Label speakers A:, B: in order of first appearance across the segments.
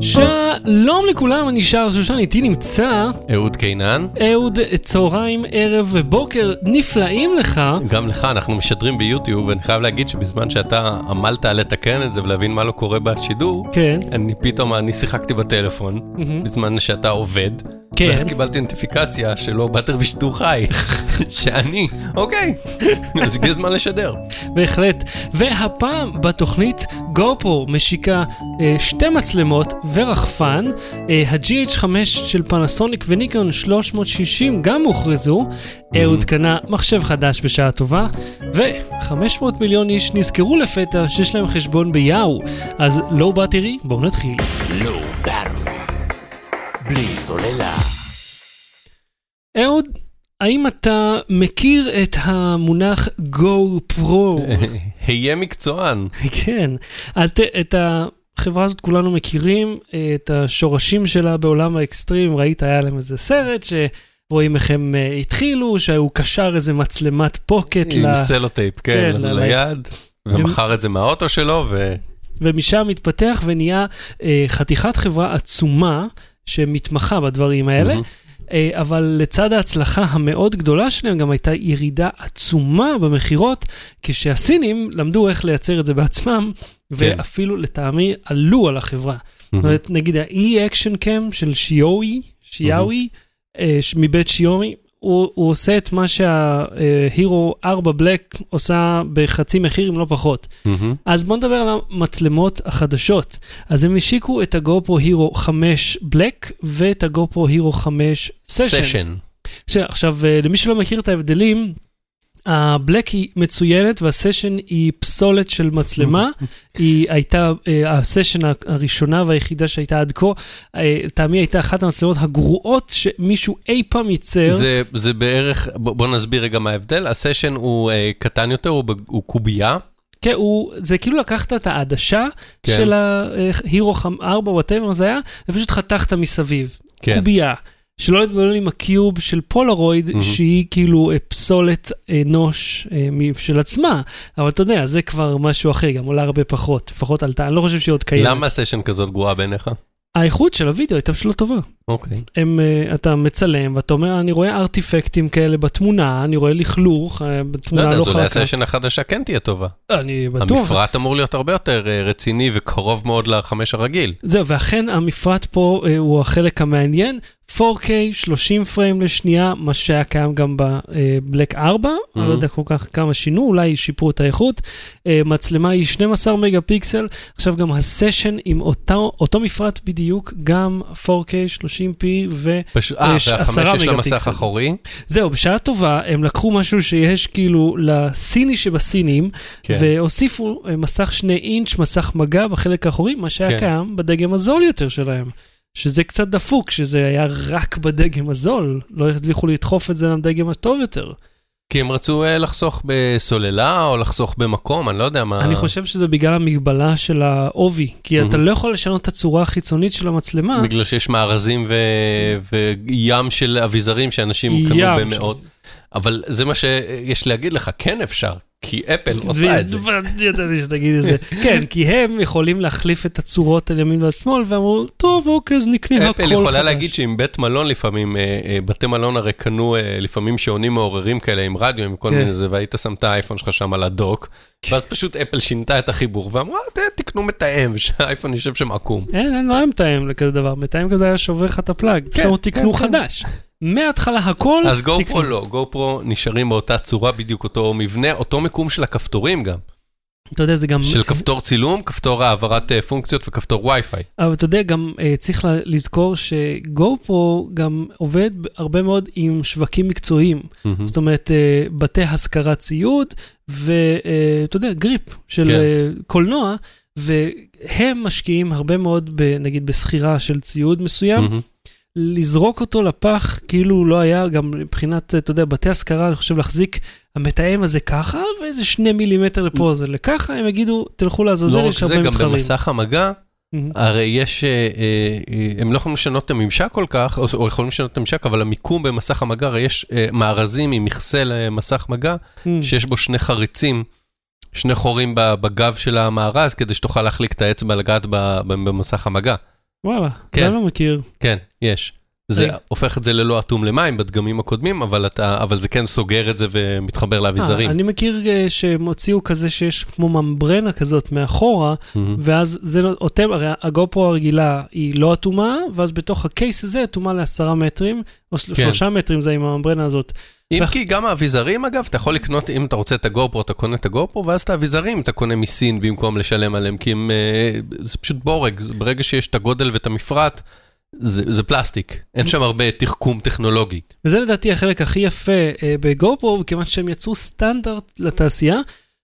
A: שלום לכולם, אני שר שושן, איתי נמצא
B: אהוד קינן.
A: אהוד, צהריים, ערב ובוקר נפלאים לך.
B: גם לך, אנחנו משדרים ביוטיוב, ואני חייב להגיד שבזמן שאתה עמלת לתקן את זה ולהבין מה לא קורה בשידור,
A: כן.
B: אני פתאום, אני שיחקתי בטלפון, בזמן שאתה עובד,
A: כן.
B: ואז קיבלתי נוטיפיקציה שלא באתם בשידור חי, שאני, אוקיי, אז הגיע הזמן לשדר.
A: בהחלט. והפעם בתוכנית גופרו משיקה אה, שתי מצלמות ורחפן. אה, ה-GH5 של פנסוניק וניקון 360 גם הוכרזו. אהוד קנה מחשב חדש בשעה טובה. ו-500 מיליון איש נזכרו לפתע שיש להם חשבון ביאו. אז לא באטרי, בואו נתחיל.
C: לואו באטרי. בלי סוללה.
A: אהוד, האם אתה מכיר את המונח Go Pro?
B: היה מקצוען.
A: כן, אז ת, את החברה הזאת כולנו מכירים, את השורשים שלה בעולם האקסטרים, ראית, היה להם איזה סרט שרואים איך הם אה, התחילו, שהוא קשר איזה מצלמת pocket, ל...
B: עם סלוטייפ, כן,
A: כן, ל-
B: ליד, ומכר את זה מהאוטו שלו, ו...
A: ומשם התפתח ונהיה אה, חתיכת חברה עצומה שמתמחה בדברים האלה. אה, אבל לצד ההצלחה המאוד גדולה שלהם גם הייתה ירידה עצומה במכירות, כשהסינים למדו איך לייצר את זה בעצמם, ואפילו לטעמי עלו על החברה. זאת אומרת, נגיד ה-E-Action Cam של שיואי, שיאוי, אה, מבית שיומי, הוא, הוא עושה את מה שההירו 4 בלק עושה בחצי מחיר, אם לא פחות.
B: מהמם.
A: אז בואו נדבר על המצלמות החדשות. אז הם השיקו את הגופרו הירו 5 בלק ואת הגופרו הירו 5 סשן.
B: סשן.
A: עכשיו, אה, למי שלא מכיר את ההבדלים, הבלק היא מצוינת והסשן היא פסולת של מצלמה. היא הייתה, אה, הסשן הראשונה והיחידה שהייתה עד כה, אה, לטעמי הייתה אחת המצלמות הגרועות שמישהו אי פעם ייצר.
B: זה, זה בערך, בוא, נסביר רגע מה ההבדל, הסשן הוא אה, קטן יותר, הוא, הוא קובייה,
A: כן, הוא, זה כאילו לקחת את העדשה
B: כן.
A: של ה Hero 4, whatever זה היה, ופשוט חתכת מסביב.
B: כן.
A: קובייה. שלא להתבלבל עם ה Cube של פולרויד,
B: מהמם.
A: שהיא כאילו אה, פסולת אנוש אה, של עצמה, אבל אתה יודע, זה כבר משהו אחר, גם עולה הרבה פחות, לפחות עלתה, אני לא חושב שהיא עוד קיימת.
B: למה ה Session כזאת גרועה בעיניך?
A: האיכות של הוידאו הייתה פשוט לא טובה.
B: אוקיי.
A: הם, אה, אתה מצלם, ואתה אומר, אני רואה ארטיפקטים כאלה בתמונה, אני רואה לכלוך, אה,
B: לא
A: בתמונה
B: יודע,
A: לא
B: אז אולי
A: חלקה.
B: הסשן החדשה כן תהיה טובה.
A: אני בטוח.
B: המפרט אמור להיות הרבה יותר אה, רציני וקרוב מאוד לחמש הרגיל.
A: זהו, ואכן המפרט פה אה, הוא החלק המעניין. 4K, 30 פריים לשנייה, מה שהיה קיים גם בבלק 4, אני לא יודע כל כך כמה שינו, אולי שיפרו את האיכות. אה, מצלמה היא 12 מגה פיקסל, עכשיו גם הסשן עם אותו, אותו מפרט בדיוק, גם 4K, 30p, וזהו,
B: פש... אה,
A: יש עשרה
B: והחמש יש לה
A: מגה
B: מסך
A: פיקסל.
B: אחורי.
A: בשעה טובה הם לקחו משהו שיש כאילו לסיני שבסינים,
B: כן.
A: והוסיפו אה, מסך 2 אינץ', מסך מגע בחלק האחורי, מה שהיה
B: כן.
A: קיים בדגם הזול יותר שלהם. שזה קצת דפוק, שזה היה רק בדגם הזול, לא הצליחו לדחוף את זה לדגם הטוב יותר.
B: כי הם רצו אה, לחסוך בסוללה או לחסוך במקום, אני לא יודע מה.
A: אני חושב שזה בגלל המגבלה של העובי, כי אתה
B: מהמם.
A: לא יכול לשנות את הצורה החיצונית של המצלמה.
B: בגלל שיש מארזים ו... וים של אביזרים שאנשים קנו במאות. אבל זה מה שיש להגיד לך, כן אפשר, כי אפל עושה את זה.
A: ידעתי שתגיד את זה. כן, כי הם יכולים להחליף את הצורות על ימין ועל שמאל, ואמרו, טוב, אוקיי, אז נקנה הכל חדש.
B: אפל יכולה להגיד שעם בית מלון לפעמים, אה, אה, בתי מלון הרי קנו אה, לפעמים שעונים מעוררים כאלה עם רדיו, עם כל
A: כן.
B: מיני זה, והיית שם את האייפון שלך שם על הדוק, ואז פשוט אפל שינתה את החיבור ואמרה, "ת- תקנו מתאם, ושהאייפון יושב שם עקום.
A: אין, אין, לא היה מתאם לכזה דבר, מתאם כזה היה שובר לך את הפלאג, פשוט
B: כן,
A: תקנו
B: כן, כן.
A: חדש. מההתחלה הכל,
B: אז גו. פרו לא, גו פרו נשארים באותה צורה, בדיוק אותו מבנה, אותו מיקום של הכפתורים גם.
A: אתה יודע, זה גם...
B: של כפתור צילום, כפתור העברת אה, פונקציות וכפתור וי-פיי.
A: אבל אתה יודע, גם uh, צריך לזכור שגו פרו גם עובד הרבה מאוד עם שווקים מקצועיים. זאת אומרת, uh, בתי השכרת ציוד, ואתה יודע, גריפ של
B: כן.
A: קולנוע, והם משקיעים הרבה מאוד, נגיד, בשכירה של ציוד מסוים.
B: מהמם.
A: לזרוק אותו לפח, כאילו הוא לא היה, גם מבחינת, אתה יודע, בתי השכרה, אני חושב להחזיק המתאם הזה ככה, ואיזה שני מילימטר לפה זה לככה, הם יגידו, תלכו לעזאזל,
B: לא רק
A: יש
B: זה,
A: הרבה
B: גם
A: מתחרים.
B: במסך המגע. הרי יש, אה, אה, הם לא יכולים לשנות את הממשק כל כך, או, יכולים לשנות את הממשק, אבל המיקום במסך המגע, הרי יש אה, מארזים עם מכסה למסך מגע. שיש בו שני חריצים, שני חורים בגב של המארז, כדי שתוכל להחליק את האצבע לגעת במסך המגע.
A: וואלה,
B: כן.
A: אני לא מכיר.
B: כן, יש. זה. הופך את זה ללא אטום למים בדגמים הקודמים, אבל, אתה, אבל זה כן סוגר את זה ומתחבר לאביזרים.
A: אה, אני מכיר אה, שהם הוציאו כזה שיש כמו ממברנה כזאת מאחורה. ואז זה לא- אוטם, הרי הגופרו הרגילה היא לא אטומה, ואז בתוך הקייס הזה אטומה לעשרה מטרים, או
B: כן.
A: שלושה מטרים זה עם הממברנה הזאת.
B: אם כי גם האביזרים אגב, אתה יכול לקנות, אם אתה רוצה את הגופרו, אתה קונה את הגופרו, ואז את האביזרים אתה קונה מסין במקום לשלם עליהם, כי הם, אה, זה פשוט בורג, ברגע שיש את הגודל ואת המפרט, זה, זה פלסטיק, אין שם הרבה תחכום טכנולוגי.
A: וזה לדעתי החלק הכי יפה אה, בגופרו, כיוון שהם יצרו סטנדרט לתעשייה,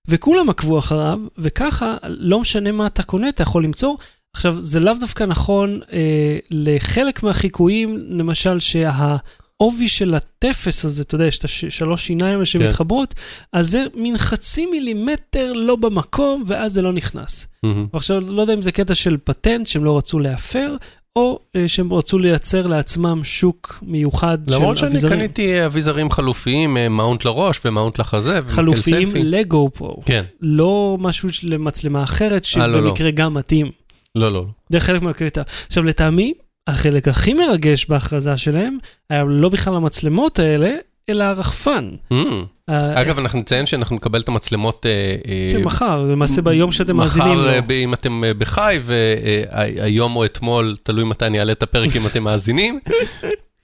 A: וכולם עקבו אחריו, וככה, לא משנה מה אתה קונה, אתה יכול למצוא. עכשיו, זה לאו דווקא נכון אה, לחלק מהחיקויים, למשל שהעובי של הטפס הזה, אתה יודע, יש את השלוש שיניים האלה שמתחברות, אז זה מין חצי מילימטר לא במקום, ואז זה לא נכנס.
B: מהמם.
A: ועכשיו, לא יודע אם זה קטע של פטנט שהם לא רצו להפר, או אה, שהם רצו לייצר לעצמם שוק מיוחד של
B: למרות שאני
A: אביזרים.
B: קניתי אביזרים חלופיים, אה, mount לראש ו mount לחזה,
A: חלופיים. ל GoPro,
B: כן,
A: לא משהו למצלמה אחרת
B: אה, לא, לא.
A: שבמקרה גם מתאים.
B: לא, לא.
A: זה חלק מהקטע. עכשיו, לטעמי, החלק הכי מרגש בהכרזה שלהם, היה לא בכלל המצלמות האלה, אלא הרחפן.
B: מהמם.
A: ה-
B: אגב, אנחנו נציין שאנחנו נקבל את המצלמות אה,
A: כן,
B: אה,
A: מחר, למעשה ביום שאתם מאזינים
B: מחר,
A: לו.
B: אה, ב- אם אתם אה, בחי, והיום או אתמול, תלוי מתי אני אעלה את הפרק אם אתם מאזינים,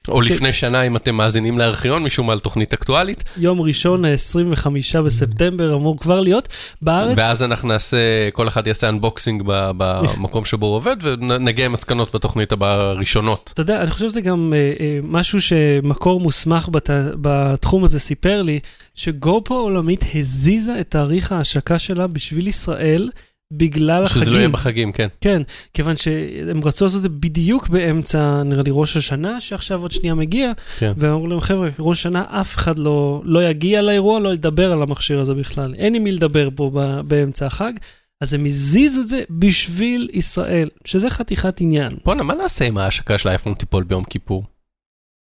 B: או
A: כן.
B: לפני שנה אם אתם מאזינים לארכיון, משום מה על תוכנית אקטואלית,
A: יום ראשון, ה-25 בספטמבר, אמור כבר להיות. בארץ,
B: ואז אנחנו נעשה, כל אחד יעשה אנבוקסינג במקום שבו הוא עובד, ונגיע עם מסקנות בתוכנית הבאה הראשונות.
A: אתה יודע, אני חושב שזה גם אה, אה, משהו שמקור מוסמך בת, בתחום הזה סיפר לי, שגופו העולמית הזיזה את תאריך ההשקה שלה בשביל ישראל בגלל החגים.
B: שזה לא יהיה בחגים, כן.
A: כן, כיוון שהם רצו לעשות את זה בדיוק באמצע, נראה לי, ראש השנה, שעכשיו עוד שנייה מגיע,
B: כן.
A: והם אמרו להם, חבר'ה, ראש השנה אף אחד לא, לא יגיע לאירוע, לא ידבר על המכשיר הזה בכלל. אין עם מי לדבר פה ב- באמצע החג. אז הם הזיזו את זה בשביל ישראל, שזה חתיכת עניין.
B: בואנה, מה נעשה אם ההשקה של האייפון תיפול ביום כיפור?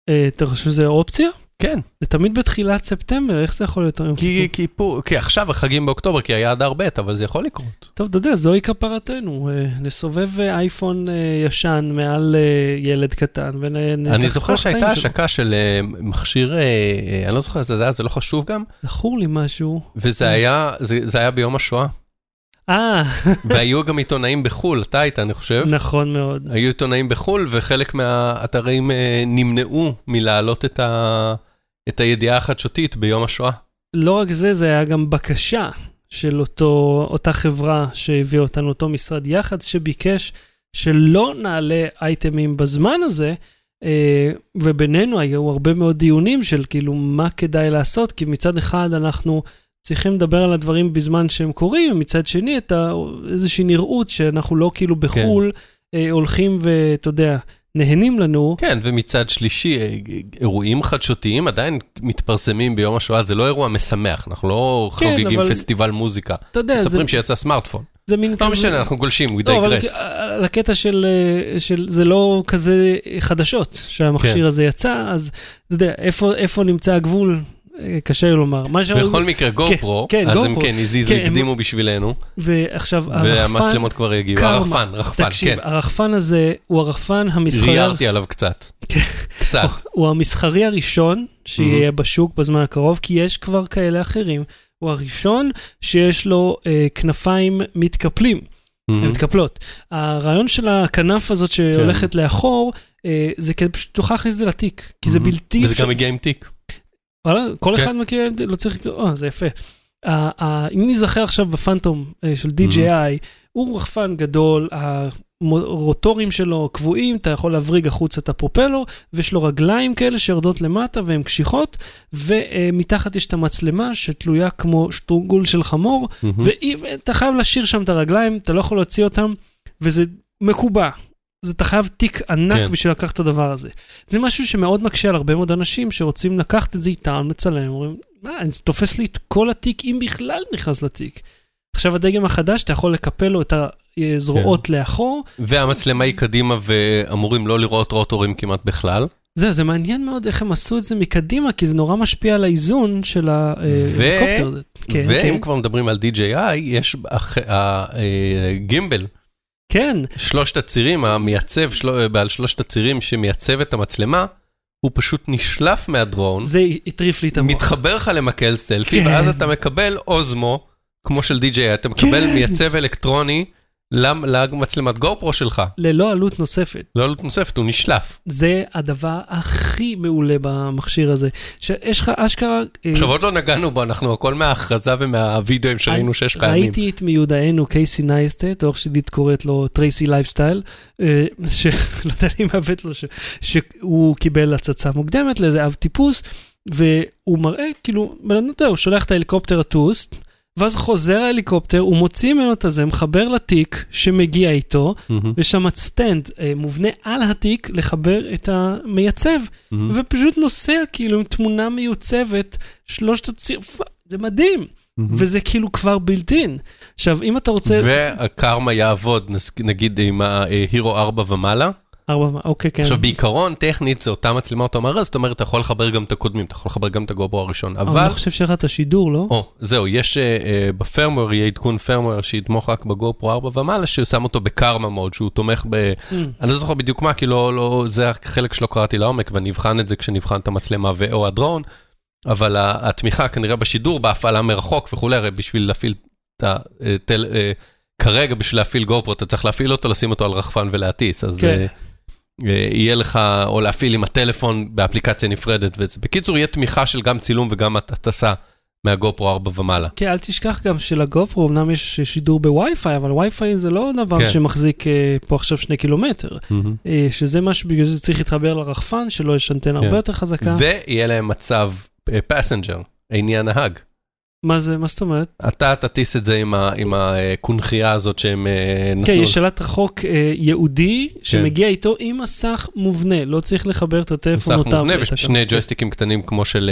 A: אה, אתה חושב שזה אופציה?
B: כן,
A: זה תמיד בתחילת ספטמבר, איך זה יכול להיות היום?
B: כי כיפור, כי עכשיו החגים באוקטובר, כי היה אדר ב', אבל זה יכול לקרות.
A: טוב, אתה יודע, זוהי כפרתנו. אה, נסובב אה, אייפון אה, ישן מעל ילד קטן ונ...
B: אני זוכר שהייתה השקה של מכשיר, אני לא זוכר איזה זה היה, זה לא חשוב גם,
A: זכור לי משהו.
B: וזה היה, זה זה היה ביום השואה,
A: אה,
B: והיו גם עיתונאים בחו"ל, אתה היית, אני חושב.
A: נכון מאוד.
B: היו עיתונאים בחו"ל, וחלק מהאתרים נמנעו מלהעלות את ה- את הידיעה החדשותית ביום השואה.
A: לא רק זה, זה היה גם בקשה של אותו, אותה חברה שהביאה אותנו, אותו משרד יח"צ, שביקש שלא נעלה אייטמים בזמן הזה, אה, ובינינו היו הרבה מאוד דיונים של כאילו מה כדאי לעשות, כי מצד אחד אנחנו צריכים לדבר על הדברים בזמן שהם קורים, ומצד שני את ה- איזושהי נראות שאנחנו לא כאילו בחו"ל אה, הולכים ואתה יודע, נהנים לנו.
B: כן, ומצד שלישי, אה, אירועים חדשותיים עדיין מתפרסמים ביום השואה, זה לא אירוע משמח, אנחנו לא
A: כן,
B: חוגגים
A: אבל-
B: פסטיבל מוזיקה.
A: אתה יודע, זה,
B: מספרים שיצא סמארטפון.
A: זה מין
B: לא משנה, אנחנו גולשים, we
A: לא,
B: digress.
A: על הקטע של, אה, של זה לא כזה חדשות שהמכשיר
B: כן.
A: הזה יצא, אז אתה יודע, איפה, איפה נמצא הגבול? קשה לומר. מה שאמרו-
B: בכל מקרה, גופרו,
A: כן,
B: אז הם. כן הזיזו,
A: כן,
B: הקדימו בשבילנו,
A: ועכשיו, הרחפן,
B: והמצלמות כבר יגיעו. הרחפן, רחפן,
A: תקשיב,
B: כן.
A: הרחפן הזה הוא הרחפן המסחרי,
B: ריארתי עליו קצת.
A: כן.
B: קצת.
A: הוא המסחרי הראשון שיהיה בשוק בזמן הקרוב, כי יש כבר כאלה אחרים. הוא הראשון שיש לו אה, כנפיים מתקפלים. הן. מתקפלות. הרעיון של הכנף הזאת שהולכת לאחור, אה, זה כדי פשוט תוכל להכניס את זה לתיק, כי זה. בלתי
B: וזה. גם הגיע עם תיק.
A: וואלה, כל
B: כן.
A: אחד מכיר, לא צריך, אה, זה יפה. ה- ה- אם נזכר עכשיו בפנטום אה, של DJI, הוא רחפן גדול, הרוטורים שלו קבועים, אתה יכול להבריג החוצה את הפרופלור, ויש לו רגליים כאלה שיורדות למטה והן קשיחות, ומתחת יש את המצלמה שתלויה כמו שטרונגול של חמור,
B: מהמם.
A: ואתה חייב להשאיר שם את הרגליים, אתה לא יכול להוציא אותם, וזה מקובע. אז אתה חייב תיק ענק
B: כן.
A: בשביל לקחת את הדבר הזה. זה משהו שמאוד מקשה על הרבה מאוד אנשים שרוצים לקחת את זה איתם, לצלם, אומרים, מה, זה תופס לי את כל התיק, אם בכלל נכנס לתיק. עכשיו הדגם החדש, אתה יכול לקפל לו את הזרועות
B: כן.
A: לאחור.
B: והמצלמה היא קדימה ואמורים לא לראות רוטורים כמעט בכלל.
A: זהו, זה מעניין מאוד איך הם עשו את זה מקדימה, כי זה נורא משפיע על האיזון של ההליקופטר. הזה. כן,
B: ואם
A: כן.
B: כבר מדברים על DJI, יש הגימבל
A: כן,
B: שלושת הצירים, המייצב של... בעל שלושת הצירים שמייצב את המצלמה, הוא פשוט נשלף מהדרון,
A: זה הטריף לי את המוח.
B: מתחבר לך למקל סטלפי,
A: כן.
B: ואז אתה מקבל אוזמו, כמו של די.ג'יי, אתה מקבל
A: כן.
B: מייצב אלקטרוני למצלמת גו פרו שלך.
A: ללא עלות נוספת.
B: לא עלות נוספת, הוא נשלף.
A: זה הדבר הכי מעולה במכשיר הזה. שיש לך אשכרה... אה,
B: עכשיו עוד לא נגענו בו, אנחנו הכל מההכרזה ומהווידאוים שראינו שש פעמים.
A: ראיתי את מיודענו קייסי נייסטט, או איך שדית קוראת לו טרייסי לייפסטייל, אה, שלא יודע לי מה הבאת לו, שהוא קיבל הצצה מוקדמת לאיזה אב טיפוס, והוא מראה, כאילו, בן אדם, הוא שולח את ההליקופטר לטוס, ואז חוזר ההליקופטר, הוא מוציא ממנו את הזה, מחבר לתיק שמגיע איתו,
B: מהמם,
A: ויש שם stand אה, מובנה על התיק לחבר את המייצב,
B: מהמם,
A: ופשוט נוסע כאילו עם תמונה מיוצבת, שלושת הציר, זה מדהים.
B: מהמם.
A: וזה כאילו כבר בילטין. עכשיו, אם אתה רוצה...
B: והקרמה יעבוד, נגיד עם ההירו 4 ומעלה.
A: ארבע, אוקיי, כן.
B: עכשיו בעיקרון, טכנית, זה אותה מצלמה, אותו מארז, זאת אומרת, אתה יכול לחבר גם את הקודמים, אתה יכול לחבר גם את הגוברו הראשון,
A: אבל...
B: אבל...
A: אני חושב שיש לך את השידור, לא?
B: או, זהו, יש uh, uh, בפרמוור, יהיה עדכון פרמוור שיתמוך רק בגופרו 4 ומעלה, ששם אותו בקרמה מוד, שהוא תומך ב...
A: Mm.
B: אני לא זוכר בדיוק מה, כי לא, לא, זה החלק שלא קראתי לעומק, ואני אבחן את זה כשנבחן את המצלמה ו/או הדרון, אבל התמיכה כנראה בשידור, בהפעלה מרחוק וכולי, הרי בשביל להפעיל את ה... אה, תל, אה, כרגע בשביל להפעיל גופרו, אתה צריך להפעיל אותו, לשים אותו על רחפן ולהטיס, אז
A: כן.
B: אה, אה, יהיה לך, או להפעיל עם הטלפון באפליקציה נפרדת, וזה. בקיצור, יהיה תמיכה של גם צילום וגם הטסה מהגופרו 4 ומעלה.
A: כן, אל תשכח גם שלגופרו, אמנם יש שידור בווי-פיי, אבל ווי-פיי זה לא דבר
B: כן.
A: שמחזיק אה, פה עכשיו שני קילומטר. אה, שזה משהו, בגלל זה צריך להתחבר לרחפן, שלו יש אנטנה
B: כן.
A: הרבה יותר חזקה.
B: ויהיה להם מצב passenger, עניין נהג.
A: מה זה, מה זאת אומרת?
B: אתה תטיס את זה עם ה- עם הקונכייה הזאת שהם אה, נתנו.
A: כן, יש שלט רחוק אה, ייעודי, שמגיע איתו עם מסך מובנה, לא צריך לחבר את הטלפון
B: מסך
A: או טאבלט.
B: מובנה ושני ג'ויסטיקים קטנים כמו של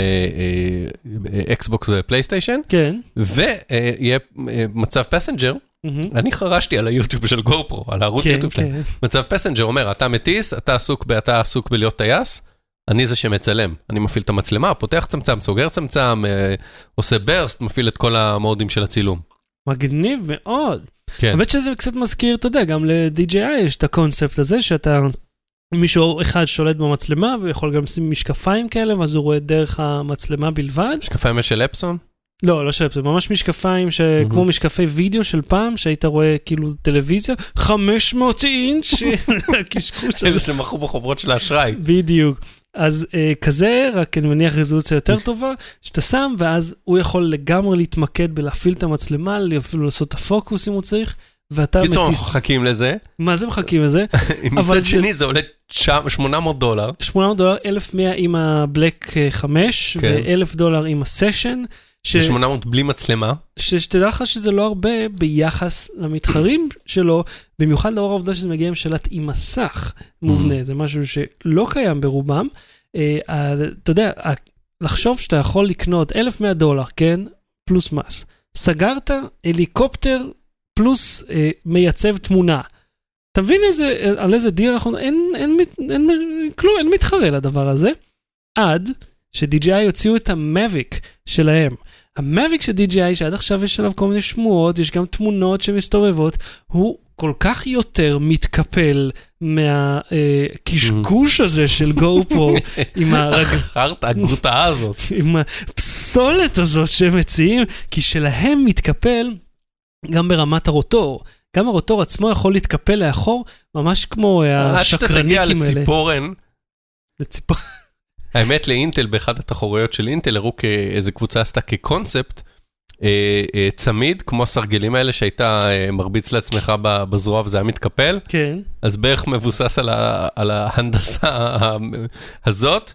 B: Xbox ו PlayStation,
A: כן.
B: ויהיה אה, מצב
A: passenger.
B: אני חרשתי על היוטיוב של GoPro, על הערוץ
A: כן,
B: יוטיוב שלהם.
A: כן.
B: מצב passenger אומר, אתה מטיס, אתה עסוק בלהיות טייס, אני זה שמצלם. אני מפעיל את המצלמה, פותח צמצם, סוגר צמצם, אה, עושה burst, מפעיל את כל המודים של הצילום.
A: מגניב מאוד.
B: כן.
A: האמת שזה קצת מזכיר, אתה יודע, גם ל-DJI יש את הקונספט הזה, שאתה, מישהו אחד שולט במצלמה, ויכול גם לשים משקפיים כאלה, ואז הוא רואה דרך המצלמה בלבד.
B: משקפיים של Epson?
A: לא, לא שלט, זה ממש משקפיים שכמו
B: מהמם.
A: משקפי וידאו של פעם, שהיית רואה כאילו טלוויזיה, 500 אינץ', הקשקוש הזה.
B: אלה שמכרו בחוברות של האשראי.
A: בדיוק. אז אה, כזה, רק אני מניח רזולוציה יותר טובה, שאתה שם, ואז הוא יכול לגמרי להתמקד בלהפעיל את המצלמה, אפילו לעשות את הפוקוס אם הוא צריך, ואתה
B: קיצור,
A: מטיס...
B: אנחנו מחכים לזה.
A: מה זה מחכים לזה?
B: מצד שני זה עולה 800 דולר.
A: 800 דולר, 1100 עם הבלק 5,
B: כן.
A: ו-1000 דולר עם הסשן. ש...
B: 800 בלי מצלמה.
A: ש- שתדע לך שזה לא הרבה ביחס למתחרים שלו, במיוחד לאור העובדה שזה מגיע עם שלט עם מסך מובנה, זה משהו שלא קיים ברובם. אה, אתה יודע, לחשוב שאתה יכול לקנות 1,100 דולר, כן? פלוס מס. סגרת הליקופטר פלוס אה, מייצב תמונה. אתה מבין איזה, על איזה דיל אנחנו, אין, אין, מת- אין, אין, כלום, אין מתחרה לדבר הזה. עד ש-DJI הוציאו את המאביק שלהם. המאביק של DJI, שעד עכשיו יש עליו כל מיני שמועות, יש גם תמונות שמסתובבות, הוא כל כך יותר מתקפל מהקשקוש הזה של גו פרו, עם,
B: הגרוטאה הזאת.
A: עם הפסולת הזאת שהם מציעים, כי שלהם מתקפל גם ברמת הרוטור. גם הרוטור עצמו יכול להתקפל לאחור, ממש כמו
B: עד שאתה תגיע
A: השקרניקים האלה.
B: לציפורן,
A: לציפור...
B: האמת לאינטל, באחת התחרויות של אינטל, הראו כאיזה קבוצה עשתה כקונספט, אה, אה, צמיד, כמו הסרגלים האלה שהייתה אה, מרביץ לעצמך בזרוע וזה היה מתקפל,
A: כן.
B: אז בערך מבוסס על ה- על ההנדסה הזאת,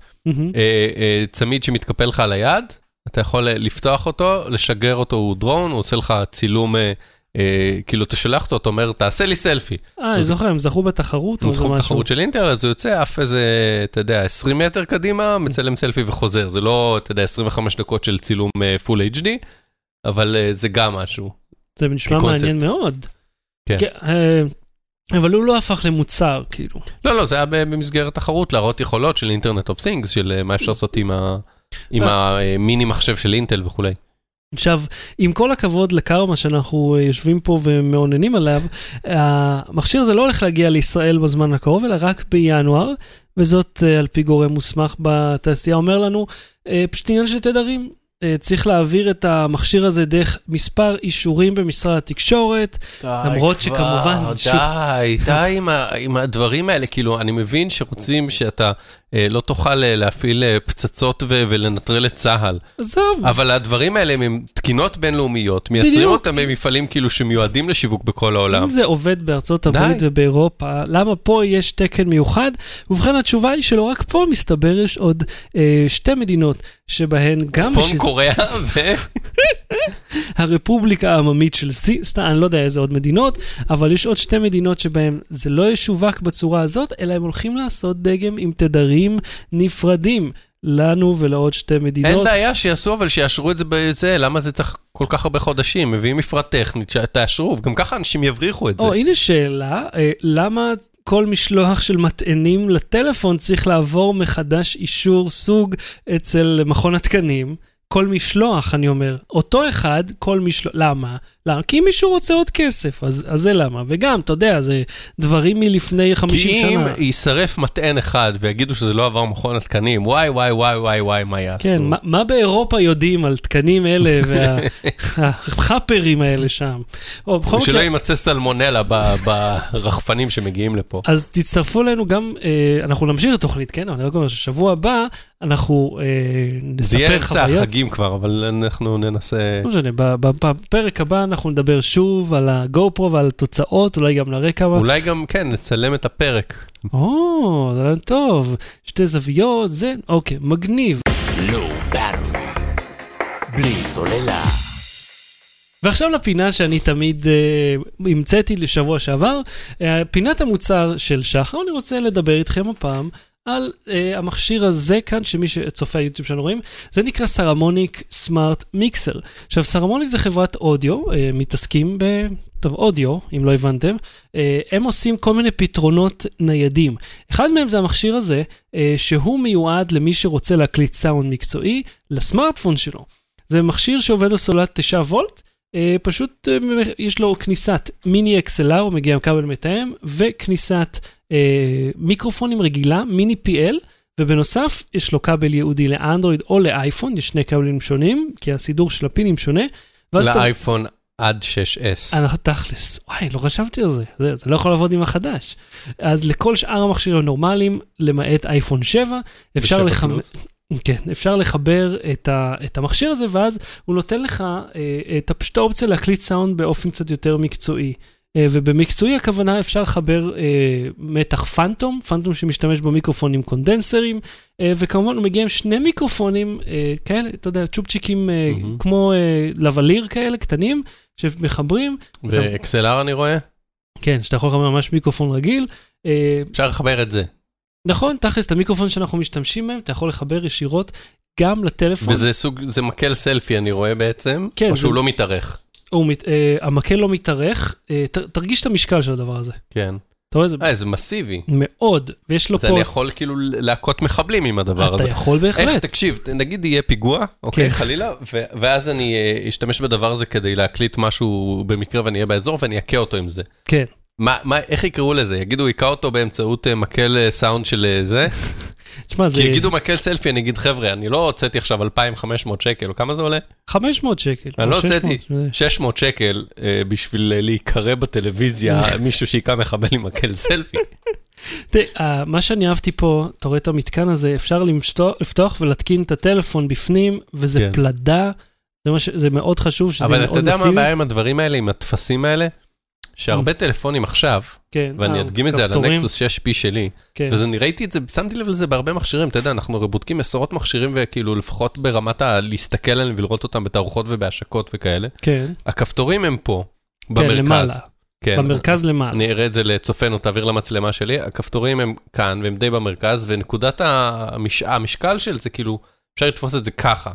B: צמיד שמתקפל לך על היד, אתה יכול לפתוח אותו, לשגר אותו, הוא דרון, הוא עושה לך צילום, כאילו אתה שולח אותו, אתה אומר, תעשה לי סלפי.
A: אה, אני זוכר, הם זכו בתחרות או
B: הוא
A: זה
B: זכו
A: משהו.
B: בתחרות של אינטל, אז הוא יוצא עף איזה, אתה יודע, 20 מטר קדימה, מצלם סלפי וחוזר. זה לא, אתה יודע, 25 דקות של צילום full HD, אבל אה, זה גם משהו.
A: זה נשמע. מעניין מאוד.
B: כן.
A: אה, אבל הוא לא הפך למוצר, כאילו.
B: לא, לא, זה היה במסגרת תחרות להראות יכולות של Internet of Things, של אה, מה אפשר לעשות עם
A: אה.
B: המיני מחשב של אינטל וכולי.
A: עכשיו, עם כל הכבוד לקרמה שאנחנו אה, יושבים פה ומאוננים עליו, המכשיר הזה לא הולך להגיע לישראל בזמן הקרוב, אלא רק בינואר, וזאת אה, על פי גורם מוסמך בתעשייה אומר לנו, אה, פשוט עניין של תדרים. אה, צריך להעביר את המכשיר הזה דרך מספר אישורים במשרד התקשורת, למרות שכמובן...
B: די, די עם, ה, עם הדברים האלה, כאילו, אני מבין שרוצים שאתה אה, לא תוכל אה, להפעיל אה, פצצות ו- ולנטרל את צה"ל.
A: עזוב.
B: אבל הדברים האלה הם תקינות בינלאומיות, מייצרים
A: בדיוק.
B: אותם במפעלים כאילו שמיועדים לשיווק בכל העולם.
A: אם זה עובד בארצות הברית
B: די.
A: ובאירופה, למה פה יש תקן מיוחד? ובכן, התשובה היא שלא רק פה, מסתבר, יש עוד אה, שתי מדינות שבהן גם...
B: צפון קוריאה ו...
A: הרפובליקה העממית של סין, סתם, אני לא יודע איזה עוד מדינות, אבל יש עוד שתי מדינות שבהן זה לא ישווק בצורה הזאת, אלא הם הולכים לעשות דגם עם תדרים נפרדים לנו ולעוד שתי
B: אין
A: מדינות.
B: בעיה שיעשו, אבל שיאשרו את זה בזה, למה זה צריך כל כך הרבה חודשים? מביאים מפרט טכנית, שתאשרו, וגם ככה אנשים יבריחו את זה.
A: או, הנה שאלה, אה, למה כל משלוח של מטענים לטלפון צריך לעבור מחדש אישור סוג אצל מכון התקנים? כל משלוח, אני אומר. אותו אחד, כל משלוח. למה? למה? כי מישהו רוצה עוד כסף, אז, אז זה למה. וגם, אתה יודע, זה דברים מלפני 50
B: כי אם
A: שנה.
B: יישרף מטען אחד ויגידו שזה לא עבר מכון התקנים, וואי וואי וואי וואי וואי, מה יעשו?
A: כן, מה, מה באירופה יודעים על תקנים אלה והחאפרים האלה שם?
B: ושלא יימצא סלמונלה ברחפנים שמגיעים לפה.
A: אז תצטרפו אלינו גם, אה, אנחנו נמשיך את התוכנית, כן? אבל אני רק אומר ששבוע הבא אנחנו אה,
B: זה יהיה
A: נספר
B: אמצע
A: חוויות.
B: החגים כבר, אבל אנחנו ננסה...
A: לא משנה, בפרק הבא אנחנו נדבר שוב על הגו פרו ועל התוצאות, אולי גם נראה כמה.
B: אולי גם, כן, נצלם את הפרק.
A: או, זה רעיון טוב, שתי זוויות, זה, אוקיי, מגניב.
C: לא. בלי סוללה.
A: ועכשיו לפינה שאני תמיד אה, המצאתי לשבוע שעבר, אה, פינת המוצר של שחר, אני רוצה לדבר איתכם הפעם על אה, המכשיר הזה כאן, שמי שצופה היוטיוב שלנו רואים, זה נקרא Saramonic Smart Mixer. עכשיו, Saramonic זה חברת אודיו, אה, מתעסקים ב... טוב, אודיו, אם לא הבנתם, אה, הם עושים כל מיני פתרונות ניידים. אחד מהם זה המכשיר הזה, אה, שהוא מיועד למי שרוצה להקליט סאונד מקצועי לסמארטפון שלו. זה מכשיר שעובד על סוללת 9 וולט, אה, פשוט אה, יש לו כניסת מיני XLR, הוא מגיע עם כבל מתאם, וכניסת מיקרופונים רגילה, מיני PL, ובנוסף יש לו כבל ייעודי לאנדרואיד או לאייפון, יש שני כבלים שונים, כי הסידור של הפינים שונה. ואז אתה-
B: לאייפון עד 6S.
A: אנחנו תכלס, וואי, לא חשבתי על זה, זה, זה לא יכול לעבוד עם החדש. אז לכל שאר המכשירים הנורמליים, למעט אייפון 7, אפשר.
B: פלוס.
A: כן, אפשר לחבר את, ה, את המכשיר הזה, ואז הוא נותן לך אה, את פשוט האופציה להקליט סאונד באופן קצת יותר מקצועי. אה, ובמקצועי הכוונה אפשר לחבר אה, מתח פנטום, פנטום שמשתמש במיקרופונים קונדנסרים, אה, וכמובן הוא מגיע עם שני מיקרופונים כאלה, אתה יודע, צ'ופצ'יקים
B: מהמם.
A: כמו לבליר כאלה, קטנים, שמחברים.
B: ו-XLR אני רואה?
A: כן, שאתה יכול לחבר ממש מיקרופון רגיל.
B: אפשר לחבר את זה.
A: נכון, תכלס, את המיקרופון שאנחנו משתמשים בהם, אתה יכול לחבר ישירות גם לטלפון.
B: וזה סוג, זה מקל סלפי אני רואה בעצם,
A: כן,
B: או
A: זה-
B: שהוא לא מתארך.
A: הוא מת, אה, המקל לא מתארך, אה, ת, תרגיש את המשקל של הדבר הזה.
B: כן.
A: אתה רואה, זה
B: אה, זה מסיבי.
A: מאוד, ויש לו
B: אז
A: פה...
B: אני יכול כאילו להכות מחבלים עם הדבר
A: אתה
B: הזה.
A: יכול
B: איך,
A: בהחלט.
B: תקשיב, נגיד יהיה פיגוע, אוקיי,
A: כן.
B: חלילה, ו- ואז אני אה, אשתמש בדבר הזה כדי להקליט משהו במקרה ואני אהיה באזור ואני אכה אותו עם זה.
A: כן.
B: מה, מה, איך יקראו לזה? יגידו, היכה אותו באמצעות אה, מקל אה, סאונד של זה?
A: תשמע, זה
B: כי יגידו מקל סלפי, אני אגיד, חבר'ה, אני לא הוצאתי עכשיו 2,500 שקל, או כמה זה עולה?
A: 500 שקל.
B: אני לא
A: 600,
B: הוצאתי
A: זה-
B: 600 שקל אה, בשביל אה, להיקרא בטלוויזיה, מישהו שהיכה מחבל עם מקל סלפי.
A: תראה, אה, מה שאני אהבתי פה, אתה רואה את המתקן הזה, אפשר לפתוח ולהתקין את הטלפון בפנים, וזה
B: כן.
A: פלדה. זה, מאוד חשוב שזה
B: אבל
A: מאוד
B: אתה יודע מה. הבעיה עם הדברים האלה, עם הטפסים האלה? שהרבה טלפונים עכשיו,
A: כן,
B: ואני
A: אה,
B: אדגים את זה על הנקסוס 6P שלי,
A: כן.
B: וזה, אני ראיתי את זה, שמתי לב לזה בהרבה מכשירים, אתה יודע, אנחנו הרי בודקים עשרות מכשירים, וכאילו לפחות ברמת ה... להסתכל עליהם ולראות אותם בתערוכות ובהשקות וכאלה.
A: כן,
B: הכפתורים הם פה,
A: כן,
B: במרכז.
A: למעלה.
B: כן,
A: במרכז למעלה.
B: אני אראה את זה לצופנו, תעביר למצלמה שלי, הכפתורים הם כאן והם די במרכז, ונקודת המש... המשקל של זה, כאילו, אפשר לתפוס את זה ככה.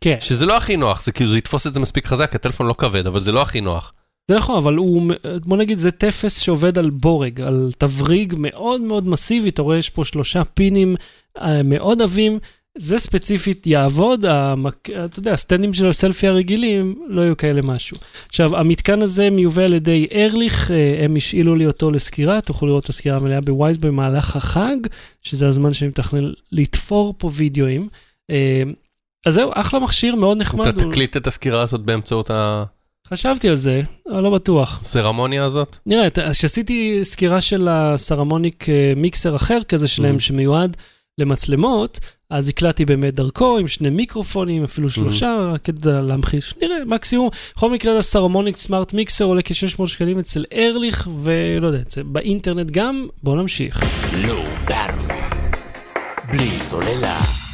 A: כן.
B: שזה לא הכי נוח, זה כאילו, זה יתפוס את זה מספיק חזק, כי הטלפון לא כבד, אבל זה לא הכי נוח.
A: זה נכון, אבל הוא, בוא נגיד, זה טפס שעובד על בורג, על תבריג מאוד מאוד מסיבי, אתה רואה, יש פה שלושה פינים אה, מאוד עבים, זה ספציפית יעבוד, המק... אתה יודע, הסטנדים של הסלפי הרגילים לא יהיו כאלה משהו. עכשיו, המתקן הזה מיובא על ידי ארליך, אה, הם השאילו לי אותו לסקירה, תוכלו לראות את הסקירה המלאה בווייז במהלך החג, שזה הזמן שאני מתכנן לתפור פה וידאוים. אה, אז זהו, אחלה מכשיר, מאוד נחמד.
B: אתה תקליט את הסקירה הזאת באמצעות
A: חשבתי על זה, אבל לא בטוח.
B: הסרמוניה הזאת?
A: נראה, כשעשיתי סקירה של ה Saramonic אה, מיקסר אחר כזה שלהם,
B: Mhm.
A: שמיועד למצלמות, אז הקלטתי באמת דרכו עם שני מיקרופונים, אפילו שלושה, רק כדי להמחיש. נראה, מקסימום. בכל מקרה, זה ה Saramonic SmartMixer עולה כ-600 שקלים אצל ארליך, ולא יודע, זה באינטרנט גם. בואו נמשיך.
C: לא. בלי סוללה.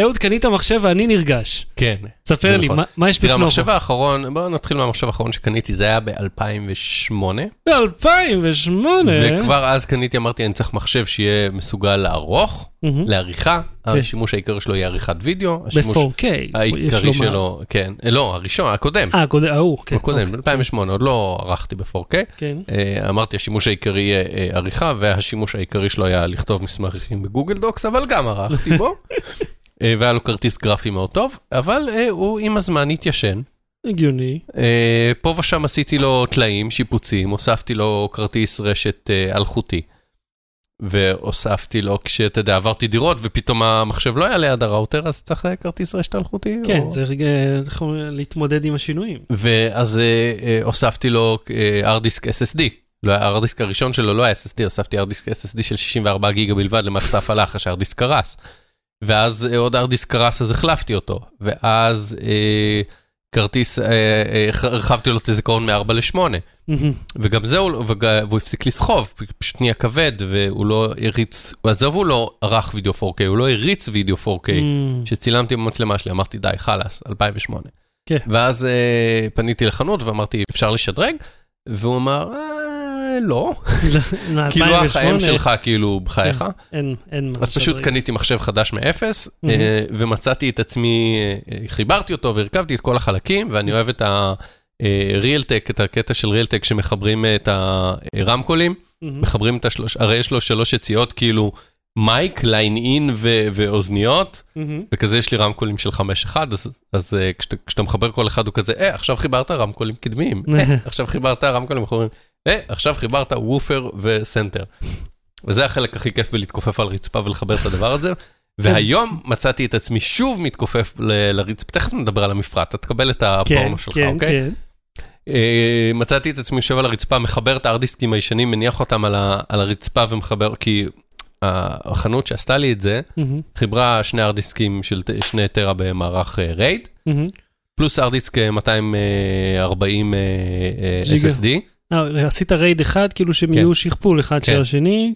A: אהוד, קנית מחשב ואני נרגש.
B: כן.
A: ספר לי,
B: נכון.
A: מה- יש
B: תראה,
A: בפנובה?
B: המחשב האחרון, בואו נתחיל מהמחשב האחרון שקניתי, זה היה ב-2008,
A: ב-2008.
B: וכבר אז קניתי, אמרתי, אני צריך מחשב שיהיה מסוגל לערוך, לעריכה, השימוש העיקרי שלו יהיה עריכת וידאו, השימוש
A: ב-4K. יש
B: העיקרי. שלו, כן, אה, לא, הראשון, הקודם,
A: אה, הקודם, ההוא, כן.
B: הקודם,
A: אוקיי.
B: ב-2008, עוד לא ערכתי ב-4K.
A: כן.
B: אה, אמרתי, השימוש העיקרי יהיה אה, עריכה, והשימוש העיקרי שלו היה לכתוב מסמכים בגוגל דוקס, אבל גם ערכתי בו. אה, והיה לו כרטיס גרפי מאוד טוב, אבל אה, הוא עם הזמן התיישן.
A: הגיוני.
B: אה, פה ושם עשיתי לו טלאים, שיפוצים, הוספתי לו כרטיס רשת אלחוטי. והוספתי לו, כשאתה יודע, עברתי דירות ופתאום המחשב לא היה ליד הראוטר, אז צריך כרטיס רשת אלחוטי?
A: כן,
B: או-
A: צריך להתמודד עם השינויים.
B: ואז אה, הוספתי לו hard disk SSD. לא, היה- disk הראשון שלו לא היה SSD, הוספתי hard disk SSD של 64 גיגה בלבד למערכת ההפעלה אחרי שה-hard disk קרס. ואז אה, עוד disk קרס אז החלפתי אותו. ואז אה, כרטיס, אה, אה, הרחבתי לו את הזיכרון מ-4 ל-8. וגם זה, הוא לא- וג- והוא הפסיק לסחוב, פשוט נהיה כבד, והוא לא הריץ, עזוב, הוא לא ערך וידאו 4K, הוא לא הריץ וידאו 4K. שצילמתי במצלמה שלי, אמרתי, די, חלאס, 2008.
A: כן.
B: ואז אה, פניתי לחנות ואמרתי, אפשר לשדרג? והוא אמר, אה, לא. כאילו החיים שלך, כאילו, בחייך.
A: אין, אין מה
B: אז פשוט. קניתי מחשב חדש מאפס,
A: מהמם.
B: אה, ומצאתי את עצמי, אה, חיברתי אותו והרכבתי את כל החלקים, ואני אוהב את ה-real-tech, את הקטע של real-tech שמחברים אה, את הרמקולים,
A: מהמם.
B: מחברים את השלוש, הרי יש לו שלוש יציאות, כאילו, מייק, ליין אין ו- ואוזניות.
A: מהמם.
B: וכזה יש לי רמקולים של 5-1, אז, אז כשאתה, כשאתה מחבר כל אחד הוא כזה, אה, עכשיו חיברת רמקולים קדמיים, אה, עכשיו חיברת רמקולים אחוריים, אה, עכשיו חיברת woofer ו center. וזה החלק הכי כיף בלהתכופף על רצפה ולחבר את הדבר הזה. והיום מצאתי את עצמי שוב מתכופף לרצפה, תכף נדבר על המפרט, אתה תקבל את
A: כן,
B: הפורנו שלך,
A: כן,
B: אוקיי?
A: כן.
B: אה, מצאתי את עצמי יושב על הרצפה, מחבר את הארדיסקים הישנים, מניח אותם על, הרצפה ומחבר, כי החנות שעשתה לי את זה. חיברה שני ארדיסקים של שני טרה במערך אה, RAID,
A: מהמם.
B: פלוס ארדיסק אה, 240 אה, אה,
A: ג'יגה.
B: SSD.
A: אה, עשית RAID אחד, כאילו שהם
B: כן.
A: יהיו שכפול אחד
B: כן.
A: של השני,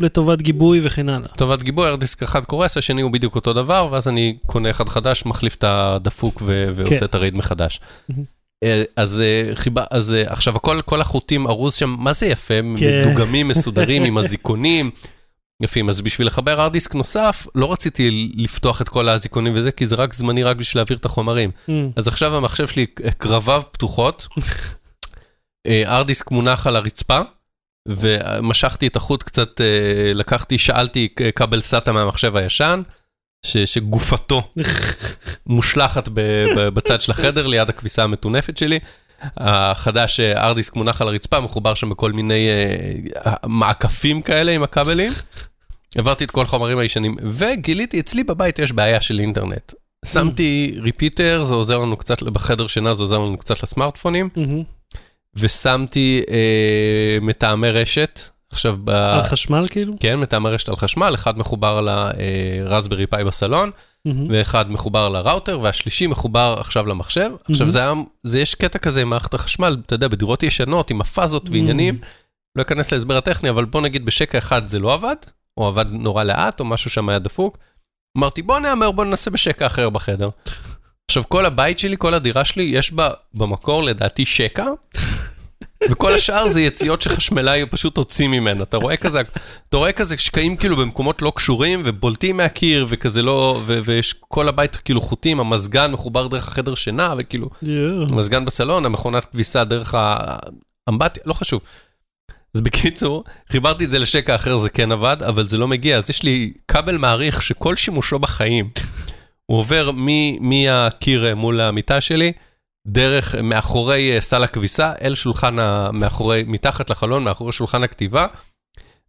A: לטובת גיבוי וכן הלאה.
B: לטובת גיבוי, ארדיסק אחד קורס, השני הוא בדיוק אותו דבר, ואז אני קונה אחד חדש, מחליף את הדפוק ו- ועושה
A: כן.
B: את ה RAID
A: מחדש.
B: אה, אז אה, חיבה, אז עכשיו הכל, כל החוטים ארוז שם, מה זה יפה,
A: כן.
B: מדוגמים, מסודרים, עם האזיקונים. יפים, אז בשביל לחבר ארדיסק נוסף, לא רציתי לפתוח את כל האזיקונים וזה, כי זה רק זמני, רק בשביל להעביר את החומרים.
A: מהמם.
B: אז עכשיו המחשב שלי, קרביו פתוחות, אה, ארדיסק מונח על הרצפה, ומשכתי את החוט קצת, אה, לקחתי, שאלתי כבל סאטה מהמחשב הישן, ש, שגופתו ב, בצד של החדר, ליד הכביסה המטונפת שלי. החדש, אה, ארדיסק מונח על הרצפה, מחובר שם בכל מיני מעקפים כאלה עם הכבלים. העברתי את כל החומרים הישנים, וגיליתי, אצלי בבית יש בעיה של אינטרנט. שמתי ריפיטר, זה עוזר לנו קצת, בחדר שינה זה עוזר לנו קצת לסמארטפונים,
A: מהמם.
B: ושמתי אה, מתאמי רשת. עכשיו, ב...
A: על חשמל כאילו?
B: כן, מתאמי רשת על חשמל, אחד מחובר לרסברי פאי בסלון,
A: מהמם.
B: ואחד מחובר לראוטר, והשלישי מחובר עכשיו למחשב. עכשיו, זה, היה- זה יש קטע כזה עם מערכת החשמל, אתה יודע, בדירות ישנות, עם הפאזות ועניינים, לא אכנס להסבר הטכני, אבל בוא נגיד בשקע אחד זה לא עבד, או עבד נורא לאט, או משהו שם היה דפוק. אמרתי, בוא נהמר, בוא ננסה בשקע אחר בחדר. עכשיו, כל הבית שלי, כל הדירה שלי, יש בה במקור לדעתי שקע, וכל השאר זה יציאות שחשמלאי פשוט הוציא ממנה. אתה רואה כזה, אתה רואה כזה שקעים כאילו במקומות לא קשורים, ובולטים מהקיר, וכזה לא, ו- ויש כל הבית כאילו חוטים, המזגן מחובר דרך החדר שינה, וכאילו,
A: יואו.
B: המזגן בסלון, המכונת כביסה דרך האמבטיה, לא חשוב. אז בקיצור, חיברתי את זה לשקע אחר, זה כן עבד, אבל זה לא מגיע, אז יש לי כבל מעריך שכל שימושו בחיים, הוא עובר מהקיר אה, מול המיטה שלי, דרך מאחורי אה, סל הכביסה, אל שולחן, ה- מאחורי, מתחת לחלון, מאחורי שולחן הכתיבה,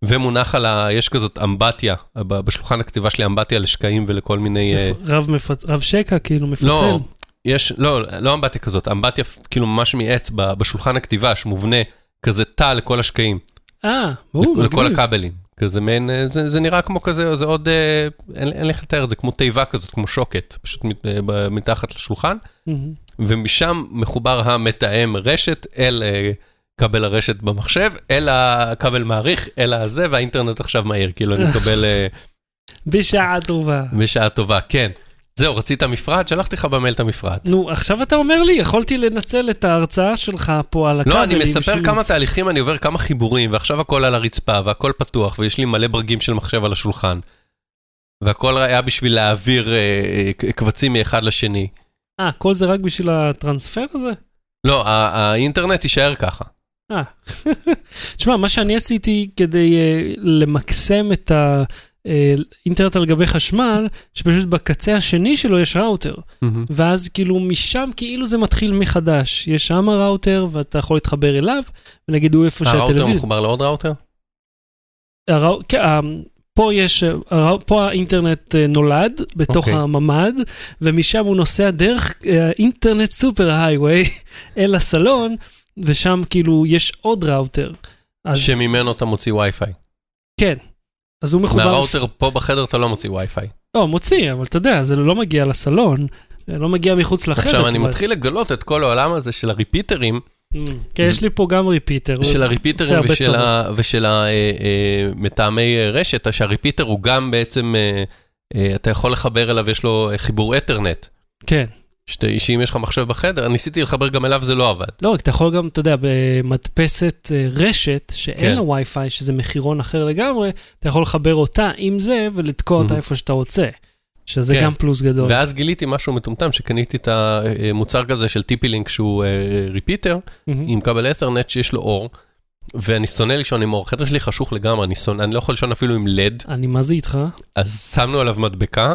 B: ומונח על ה... יש כזאת אמבטיה, בשולחן הכתיבה שלי אמבטיה לשקעים ולכל מיני... אה,
A: רב מפצ- רב שקע, כאילו מפצל.
B: לא, יש, לא, לא אמבטיה כזאת, אמבטיה כאילו ממש מעץ בשולחן הכתיבה שמובנה כזה תא לכל השקעים,
A: אה,
B: לכל
A: מגניב.
B: הכבלים. כזה מעין, אה, זה, זה נראה כמו כזה, זה עוד, אה, אין, אין איך לתאר את זה, כמו תיבה כזאת, כמו שוקת, פשוט מת- אה, מתחת לשולחן,
A: מהמם.
B: ומשם מחובר המתאם רשת אל כבל הרשת במחשב, אל הכבל מעריך, אל הזה, והאינטרנט עכשיו מהיר, כאילו אני מקבל
A: בשעה טובה.
B: בשעה טובה, כן. זהו, רצית מפרט? שלחתי לך במייל את המפרט.
A: נו, עכשיו אתה אומר לי, יכולתי לנצל את ההרצאה שלך פה על הכבלים.
B: לא, אני מספר כמה
A: לצ-
B: תהליכים אני עובר, כמה חיבורים, ועכשיו הכל על הרצפה, והכל פתוח, ויש לי מלא ברגים של מחשב על השולחן. והכל היה בשביל להעביר אה, אה, קבצים מאחד לשני.
A: אה, כל זה רק בשביל הטרנספר הזה?
B: לא, ה- האינטרנט יישאר ככה.
A: אה. תשמע, מה שאני עשיתי כדי uh, למקסם את האינטרנט על גבי חשמל, שפשוט בקצה השני שלו יש ראוטר. ואז כאילו משם כאילו זה מתחיל מחדש. יש שם ראוטר ואתה יכול להתחבר אליו, ונגיד הוא איפה
B: הראוטר
A: שהטלוויזיה.
B: מחובר לעוד ראוטר?
A: הראו- כן, ה- פה יש, הראו- פה האינטרנט אה, נולד, בתוך
B: אוקיי.
A: הממ"ד, ומשם הוא נוסע דרך אה, אינטרנט סופר הייווי אל הסלון, ושם כאילו יש עוד ראוטר. אז
B: שממנו אתה מוציא וי-פיי.
A: כן. אז הוא מחובר...
B: מהראוטר פה בחדר אתה לא מוציא וי-פיי.
A: לא, מוציא, אבל אתה יודע, זה לא מגיע לסלון, זה לא מגיע מחוץ לחדר.
B: עכשיו אני. מתחיל לגלות את כל העולם הזה של הריפיטרים,
A: Mm, כן, יש לי פה גם repeater.
B: של הריפיטרים ושל ה- ושל המתאמי רשת, שה repeater הוא גם בעצם, אה, אה, אתה יכול לחבר אליו, יש לו אה, חיבור אתרנט.
A: כן.
B: שת- שאם יש לך מחשב בחדר, ניסיתי לחבר גם אליו, זה לא עבד.
A: לא, רק אתה יכול גם, אתה יודע, במדפסת אה, רשת, שאין
B: כן.
A: לה וי-פיי, שזה מחירון אחר לגמרי, אתה יכול לחבר אותה עם זה ולתקוע אותה
B: Mhm.
A: איפה שאתה רוצה. שזה
B: כן.
A: גם פלוס גדול.
B: ואז גיליתי משהו מטומטם, שקניתי את המוצר כזה של טיפי-לינק שהוא אה, ריפיטר,
A: מהמם.
B: עם כבל אתרנט שיש לו אור, ואני שונא לישון עם אור, החדר שלי חשוך לגמרי, אני שונא- אני לא יכול לישון אפילו עם לד,
A: אני מה זה איתך?
B: אז שמנו עליו מדבקה.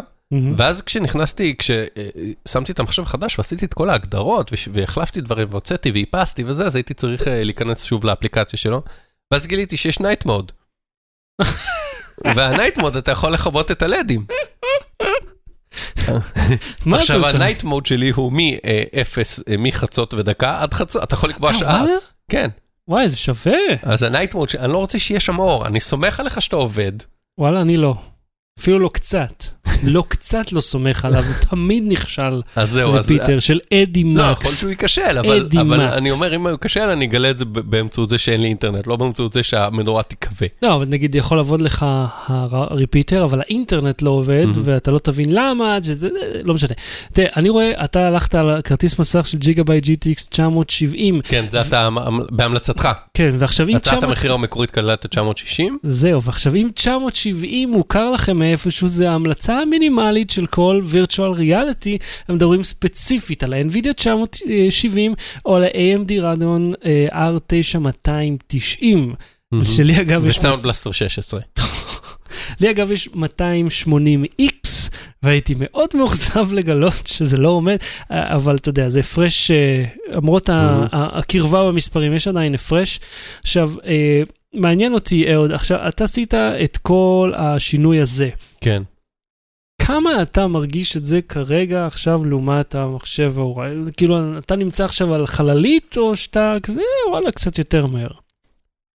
B: ואז כשנכנסתי, כששמתי את המחשב החדש ועשיתי את כל ההגדרות והחלפתי דברים והוצאתי ואיפסתי וזה, אז הייתי צריך אה, להיכנס שוב לאפליקציה שלו, ואז גיליתי שיש night mode. וה night mode אתה יכול לכבות את הלדים. עכשיו?
A: ה
B: night mode שלי הוא מ-0, מחצות ודקה עד חצות, אתה יכול לקבוע
A: אה,
B: שעה. כן,
A: וואי, זה שווה.
B: אז ה night mode, אני לא רוצה שיהיה שם אור, אני סומך עליך שאתה עובד.
A: וואלה, אני לא. אפילו לא קצת. לא קצת לא סומך עליו, הוא תמיד נכשל.
B: אז זהו, אז...
A: repeater של אדי
B: לא, יכול
A: מקס.
B: שהוא ייכשל, אבל, אבל. אני אומר, אם הוא ייכשל, אני אגלה את זה באמצעות זה שאין לי אינטרנט, לא באמצעות זה שהמנורה תיכווה.
A: לא, אבל נגיד יכול לעבוד לך הריפיטר, אבל האינטרנט לא עובד,
B: מהמם.
A: ואתה לא תבין למה, שזה, לא משנה. תראה, אני רואה, אתה הלכת על כרטיס מסך של ג'יגה ביי GTX 970,
B: כן, זה אתה, בהמלצתך.
A: כן, ועכשיו אם
B: הצעת
A: 900...
B: המחיר המקורית כללה את ה-960,
A: זהו, ועכשיו אם 970 מוכר לכם מאיפשהו, זה ההמלצה המינימלית של כל virtual reality, הם מדברים ספציפית על ה-NVIDIA 970 או על ה-AMD Radeon אה, R9 290. שלי אגב יש
B: וסאונד בלסטר 16.
A: לי אגב יש 280X, והייתי מאוד מאוכזב לגלות שזה לא עומד, אבל אתה יודע, זה הפרש, אה, למרות הקרבה במספרים, יש עדיין הפרש. עכשיו, אה, מעניין אותי, אהוד, עכשיו, אתה עשית את כל השינוי הזה.
B: כן.
A: כמה אתה מרגיש את זה כרגע עכשיו לעומת המחשב ההוא? כאילו, אתה נמצא עכשיו על חללית, או שאתה כזה, "אה, וואלה, קצת יותר מהר.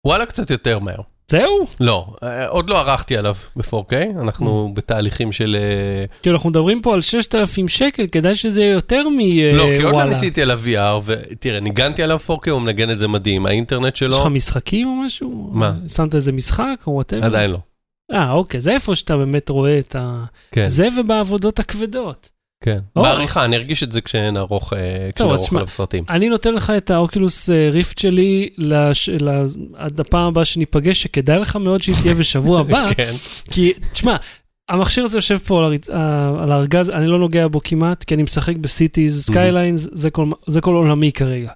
B: וואלה, קצת יותר מהר.
A: זהו?
B: לא, אה, עוד לא ערכתי עליו ב-4K, אנחנו בתהליכים של... אה,
A: כאילו, אנחנו מדברים פה על 6,000 שקל, כדאי שזה יהיה יותר מ...
B: לא, כי עוד לא. ניסיתי עליו VR, ותראה, ניגנתי עליו 4K, הוא מנגן את זה מדהים, האינטרנט
A: יש לך
B: שלו,
A: משחקים או משהו?
B: מה?
A: שמת איזה משחק או whatever?
B: עדיין לא.
A: אה, אוקיי, זה איפה שאתה באמת רואה את ה...
B: כן,
A: זה ובעבודות הכבדות.
B: כן. בעריכה, אני ארגיש את זה כשנערוך אה,
A: אז
B: כשנערוך
A: שמע,
B: עליו סרטים.
A: אני נותן לך את ה Oculus אה, Rift שלי. עד הפעם הבאה שניפגש, שכדאי לך מאוד שהיא תהיה בשבוע הבא,
B: כן.
A: כי, תשמע, המכשיר הזה יושב פה על. אה, על הארגז, אני לא נוגע בו כמעט, כי אני משחק ב Cities, Skylines, זה, כל... זה כל עולמי כרגע.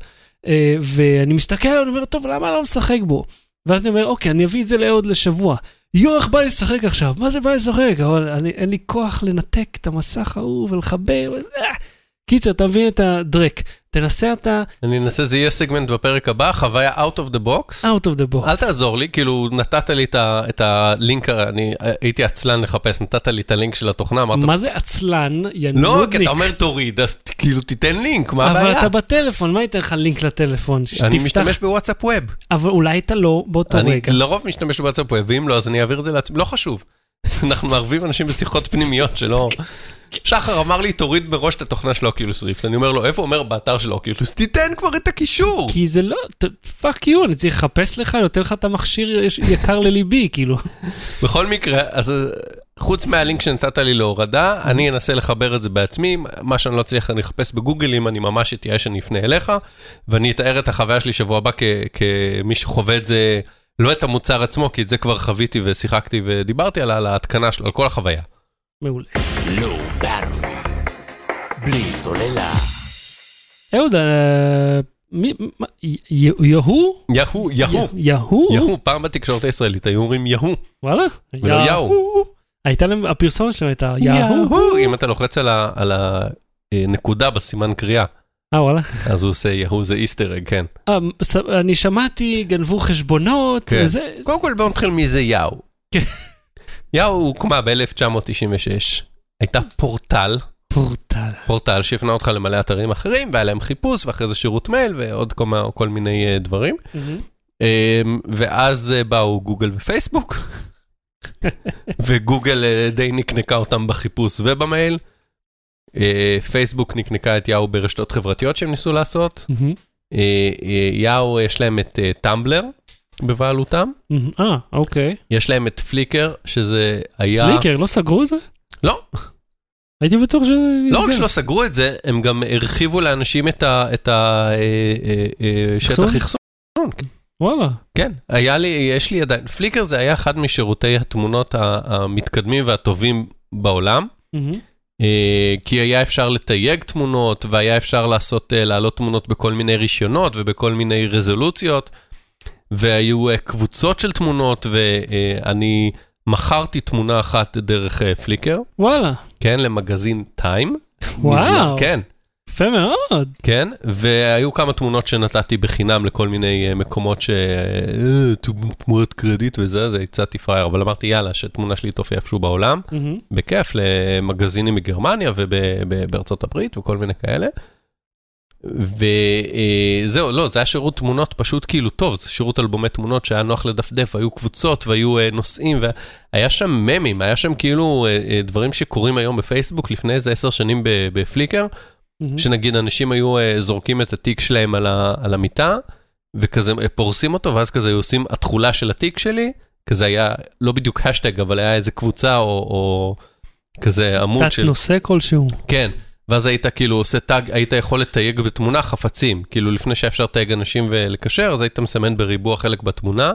A: אה, ואני מסתכל עליו, אני אומר, טוב, למה אני לא משחק בו? ואז אני אומר, אוקיי, אני אביא את זה לעוד לשבוע. יואו, איך בא לשחק עכשיו? מה זה בא לשחק? אבל אני, אין לי כוח לנתק את המסך ההוא ולחבר. אה. קיצר, אתה מבין את הדרק. תנסה אתה
B: אני אנסה, זה יהיה סגמנט בפרק הבא, חוויה out of the box.
A: out of the box.
B: אל תעזור לי, כאילו נתת לי את ה- את הלינק, אני הייתי עצלן לחפש, נתת לי את הלינק של התוכנה, אמרת,
A: מה זה עצלן,
B: לא, כי? אתה אומר תוריד, אז כאילו תיתן לינק, מה
A: אבל
B: הבעיה?
A: אתה בטלפון, מה ייתן לך לינק לטלפון?
B: אני
A: שתפתח-
B: משתמש בוואטסאפ ווב.
A: אבל אולי אתה לא באותו
B: אני
A: רגע.
B: לרוב משתמש ב WhatsApp Web, ואם לא, אז אני אעביר את זה לעצמי, לא חשוב. אנחנו מערבים אנשים בשיחות פנימיות שלא... שחר אמר לי, תוריד מראש את התוכנה של Oculus Rift. אני אומר לו, איפה הוא אומר באתר של Oculus? תיתן כבר את הקישור.
A: כי זה לא, fuck you, אני צריך לחפש לך, נותן לך את המכשיר יקר לליבי, כאילו.
B: בכל מקרה, אז אה, חוץ מהלינק שנתת לי להורדה, אני אנסה לחבר את זה בעצמי, מה שאני לא אצליח אני אחפש בגוגל, אם אני ממש אתייאש אני אפנה אליך, ואני אתאר את החוויה שלי שבוע הבא כמי שחווה את זה, לא את המוצר עצמו, כי את זה כבר חוויתי ושיחקתי ודיברתי על, על ההתקנה שלו, על כל החוויה.
A: מעולה.
C: ברמי. בלי סוללה.
A: אהוד, אה, יהו?
B: יהו, יהו,
A: יהו?
B: יהו, פעם בתקשורת הישראלית היו אומרים יהו.
A: וואלה?
B: ולא יהו.
A: הייתה להם, הפרסומת שלהם הייתה יהו.
B: אם אתה לוחץ על הנקודה בסימן קריאה,
A: אה, וואלה.
B: אז הוא עושה יהו, זה איסטר אג, כן.
A: ס- אני שמעתי, גנבו חשבונות,
B: כן.
A: וזה...
B: קודם כל בואו נתחיל מי זה יאו.
A: כן.
B: יאו הוקמה ב-1996, הייתה פורטל,
A: פורטל.
B: פורטל שהפנה אותך למלא אתרים אחרים, והיה להם חיפוש, ואחרי זה שירות מייל, ועוד כל, כל מיני אה, דברים. אמ, ואז אה, באו גוגל ופייסבוק, וגוגל אה, די נקנקה אותם בחיפוש ובמייל. אה, פייסבוק נקנקה את יאו ברשתות חברתיות שהם ניסו לעשות. אה, אה, יאו יש להם את טמבלר בבעלותם.
A: אה, אוקיי.
B: יש להם את פליקר, שזה היה...
A: פליקר, לא סגרו את זה?
B: לא,
A: הייתי בטוח שזה נסגר.
B: לא רק שלא סגרו את זה, הם גם הרחיבו לאנשים את השטח
A: אחסון? וואלה.
B: כן, היה לי, יש לי עדיין, פליקר זה היה אחד משירותי התמונות המתקדמים והטובים בעולם,
A: מהמם.
B: אה, כי היה אפשר לתייג תמונות, והיה אפשר לעשות, אה, להעלות תמונות בכל מיני רישיונות ובכל מיני רזולוציות, והיו אה, קבוצות של תמונות, ואני מכרתי תמונה אחת דרך פליקר,
A: וואלה.
B: כן, למגזין טיים.
A: וואו.
B: כן.
A: יפה מאוד.
B: כן, והיו כמה תמונות שנתתי בחינם לכל מיני אה, מקומות ש... אה, תמורת קרדיט וזה, אז הצעתי פראייר, אבל אמרתי יאללה, שתמונה שלי תופיע איפשהו בעולם. בכיף, למגזינים מגרמניה ובארצות הברית וכל מיני כאלה. וזהו, לא, זה היה שירות תמונות פשוט כאילו טוב, זה שירות אלבומי תמונות שהיה נוח לדפדף, היו קבוצות והיו אה, נושאים, והיה שם ממים, היה שם כאילו אה, אה, דברים שקורים היום בפייסבוק לפני איזה עשר שנים ב Flickr.
A: מהמם.
B: שנגיד אנשים היו אה, זורקים את התיק שלהם על, ה, על המיטה, וכזה אה, פורסים אותו, ואז כזה היו עושים התכולה של התיק שלי, כזה היה לא בדיוק השטג, אבל היה איזה קבוצה או, או כזה עמוד
A: תת
B: של...
A: נושא כלשהו.
B: כן, ואז היית כאילו עושה tag, היית יכול לתייג בתמונה חפצים, כאילו לפני שאפשר לתייג אנשים ולקשר, אז היית מסמן בריבוע חלק בתמונה.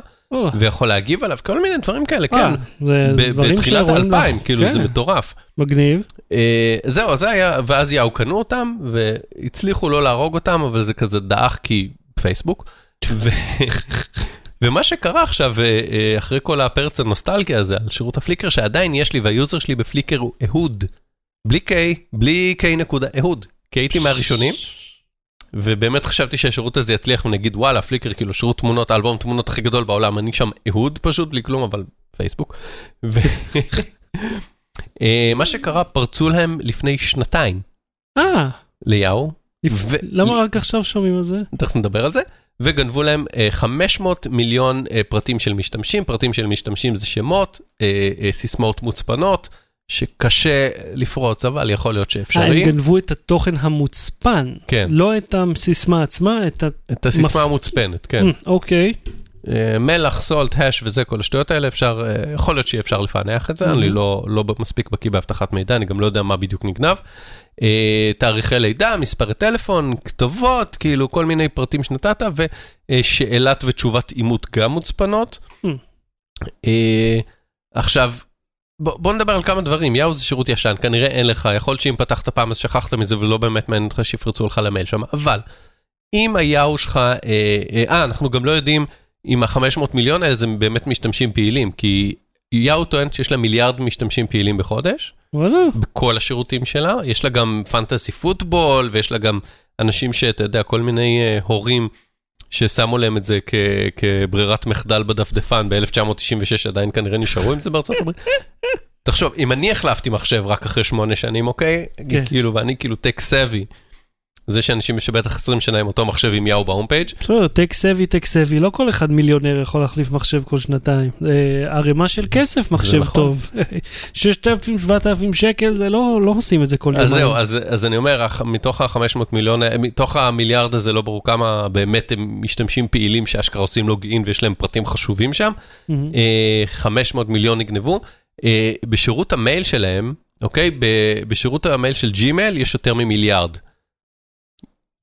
B: ויכול להגיב עליו, כל מיני דברים כאלה, כן.
A: אה, דברים
B: בתחילת האלפיים. כאילו
A: כן,
B: זה מטורף.
A: מגניב.
B: אה, זהו, זה היה, ואז יאו קנו אותם, והצליחו לא להרוג אותם, אבל זה כזה דעך כי פייסבוק. ומה שקרה עכשיו, אה, אחרי כל הפרץ הנוסטלגיה הזה על שירות הפליקר, שעדיין יש לי, והיוזר שלי בפליקר הוא אהוד. בלי K, בלי K נקודה, אהוד. כי הייתי מהראשונים, ובאמת חשבתי שהשירות הזה יצליח, ונגיד, וואלה, פליקר, כאילו, שירות תמונות, האלבום תמונות הכי גדול בעולם, אני שם אהוד פשוט, בלי כלום, אבל פייסבוק. ו... אה, מה שקרה, פרצו להם לפני שנתיים
A: אה,
B: ליאו,
A: לפ-
B: ו-
A: למה רק עכשיו שומעים על זה?
B: תכף נדבר על זה, וגנבו להם אה, 500 מיליון אה, פרטים של משתמשים, פרטים של משתמשים זה שמות, אה, אה, סיסמאות מוצפנות, שקשה לפרוץ, אבל יכול להיות
A: אה, הם
B: שאפשרי.
A: גנבו את התוכן המוצפן.
B: כן,
A: לא את הסיסמה עצמה, את ה...
B: את הסיסמה
A: מפ-
B: המוצפנת, כן.
A: אה, אוקיי.
B: אה, מלח, סולט, הש וזה, כל השטויות האלה, אפשר, אה, יכול להיות שאי אפשר לפענח את זה, אני
A: Mhm.
B: לא, לא מספיק בקיא באבטחת מידע, אני גם לא יודע מה בדיוק נגנב. אה, תאריכי לידה, מספרי טלפון, כתובות, כאילו כל מיני פרטים שנתת, ושאלת ותשובת אימות גם מוצפנות.
A: Mhm.
B: אה, עכשיו, בוא, בוא נדבר על כמה דברים, יאו זה שירות ישן, כנראה אין לך, יכול להיות שאם פתחת פעם אז שכחת מזה ולא באמת מעניין אותך שיפרצו לך למייל שם, אבל אם היאו שלך, אה, אה, אה, אנחנו גם לא יודעים אם ה-500 מיליון האלה זה באמת משתמשים פעילים, כי יאו טוענת שיש לה מיליארד משתמשים פעילים בחודש,
A: וואלה.
B: בכל השירותים שלה, יש לה גם פנטסי פוטבול, ויש לה גם אנשים שאתה יודע, כל מיני uh, הורים ששמו להם את זה כ- כברירת מחדל בדפדפן ב-1996, עדיין כנראה נשארו עם זה בארצות הברית. תחשוב, אם אני החלפתי מחשב רק אחרי שמונה שנים, אוקיי?
A: כן.
B: כאילו, ואני כאילו טק סבי. זה שאנשים שבטח 20 שנה עם אותו מחשב עם Yahoo ב home page,
A: בסדר, tech savvy, tech savvy, לא כל אחד מיליונר יכול להחליף מחשב כל שנתיים. אה, ערימה של כסף מחשב
B: נכון.
A: טוב. 6,000, 7,000 שקל, זה לא, לא עושים את זה כל יום.
B: אז זהו, אז, אז אני אומר, מתוך ה-500 מיליון, אה, מתוך המיליארד הזה לא ברור כמה באמת הם משתמשים פעילים שאשכרה עושים login ויש להם פרטים חשובים שם. אה, 500 מיליון נגנבו. אה, בשירות המייל שלהם, אוקיי? בשירות המייל של ג'ימייל יש יותר ממיליארד.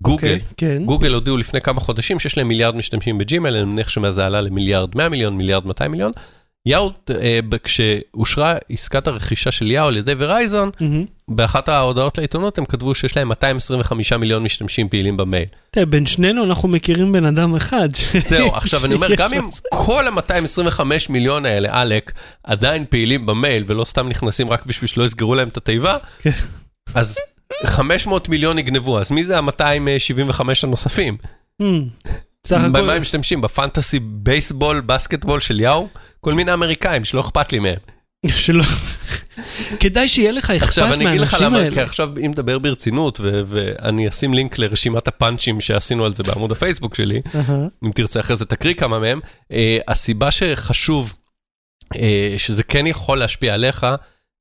B: גוגל,
A: כן.
B: גוגל הודיעו לפני כמה חודשים שיש להם מיליארד משתמשים בג'ימייל, אני מניח שמאז זה עלה למיליארד 100 מיליון, מיליארד 200 מיליון. יאו, אה, כשאושרה עסקת הרכישה של יאו על ידי ורייזון. באחת ההודעות לעיתונות הם כתבו שיש להם 225 מיליון משתמשים פעילים במייל.
A: תראה, בין שנינו אנחנו מכירים בן אדם אחד.
B: זהו, עכשיו אני אומר, גם אם כל ה-225 מיליון האלה, עלק, עדיין פעילים במייל ולא סתם נכנסים רק בשביל שלא יסגרו להם את התיבה,
A: כן.
B: אז 500 מיליון יגנבו, אז מי זה ה-275 הנוספים?
A: מהמם. סך
B: במה
A: הכל,
B: הם משתמשים? בפנטסי בייסבול, בסקטבול של יאו? כל מיני אמריקאים שלא אכפת לי מהם.
A: שלא... כדאי שיהיה לך אכפת
B: עכשיו אני אגיד לך
A: מהאנשים
B: למה, כי
A: האלה.
B: עכשיו אם נדבר ברצינות, ואני אשים לינק לרשימת הפאנצ'ים שעשינו על זה בעמוד הפייסבוק שלי. אם תרצה אחרי זה תקריא כמה מהם. אה, הסיבה שחשוב אה, שזה כן יכול להשפיע עליך,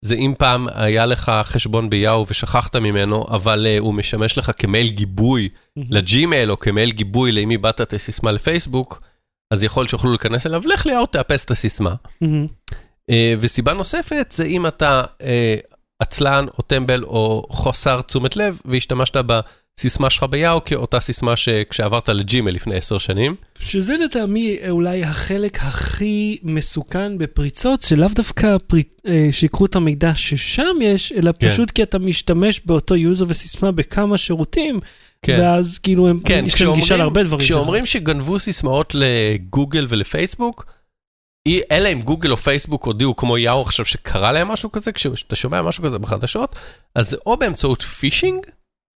B: זה אם פעם היה לך חשבון ביאו ושכחת ממנו, אבל אה, הוא משמש לך כמייל גיבוי לג'ימייל, או כמייל גיבוי לאם איבדת את הסיסמה לפייסבוק, אז יכול להיות שיוכלו להיכנס אליו, לך ליאו, תאפס את הסיסמה.
A: מהמם.
B: אה, וסיבה נוספת זה אם אתה אה, עצלן או טמבל או חוסר תשומת לב והשתמשת בסיסמה שלך ביאהו באותה סיסמה שכשעברת לג'ימל לפני עשר שנים.
A: שזה לטעמי אולי החלק הכי מסוכן בפריצות, שלאו דווקא פרי... אה, שיקחו את המידע ששם יש, אלא
B: כן.
A: פשוט כי אתה משתמש באותו user וסיסמה בכמה שירותים,
B: כן.
A: ואז כאילו הם,
B: כן,
A: יש להם גישה להרבה דברים.
B: כשאומרים שגנבו סיסמאות לגוגל ולפייסבוק, אלא אם גוגל או פייסבוק הודיעו כמו יאהו עכשיו שקרה להם משהו כזה, כשאתה שומע משהו כזה בחדשות, אז זה או באמצעות phishing,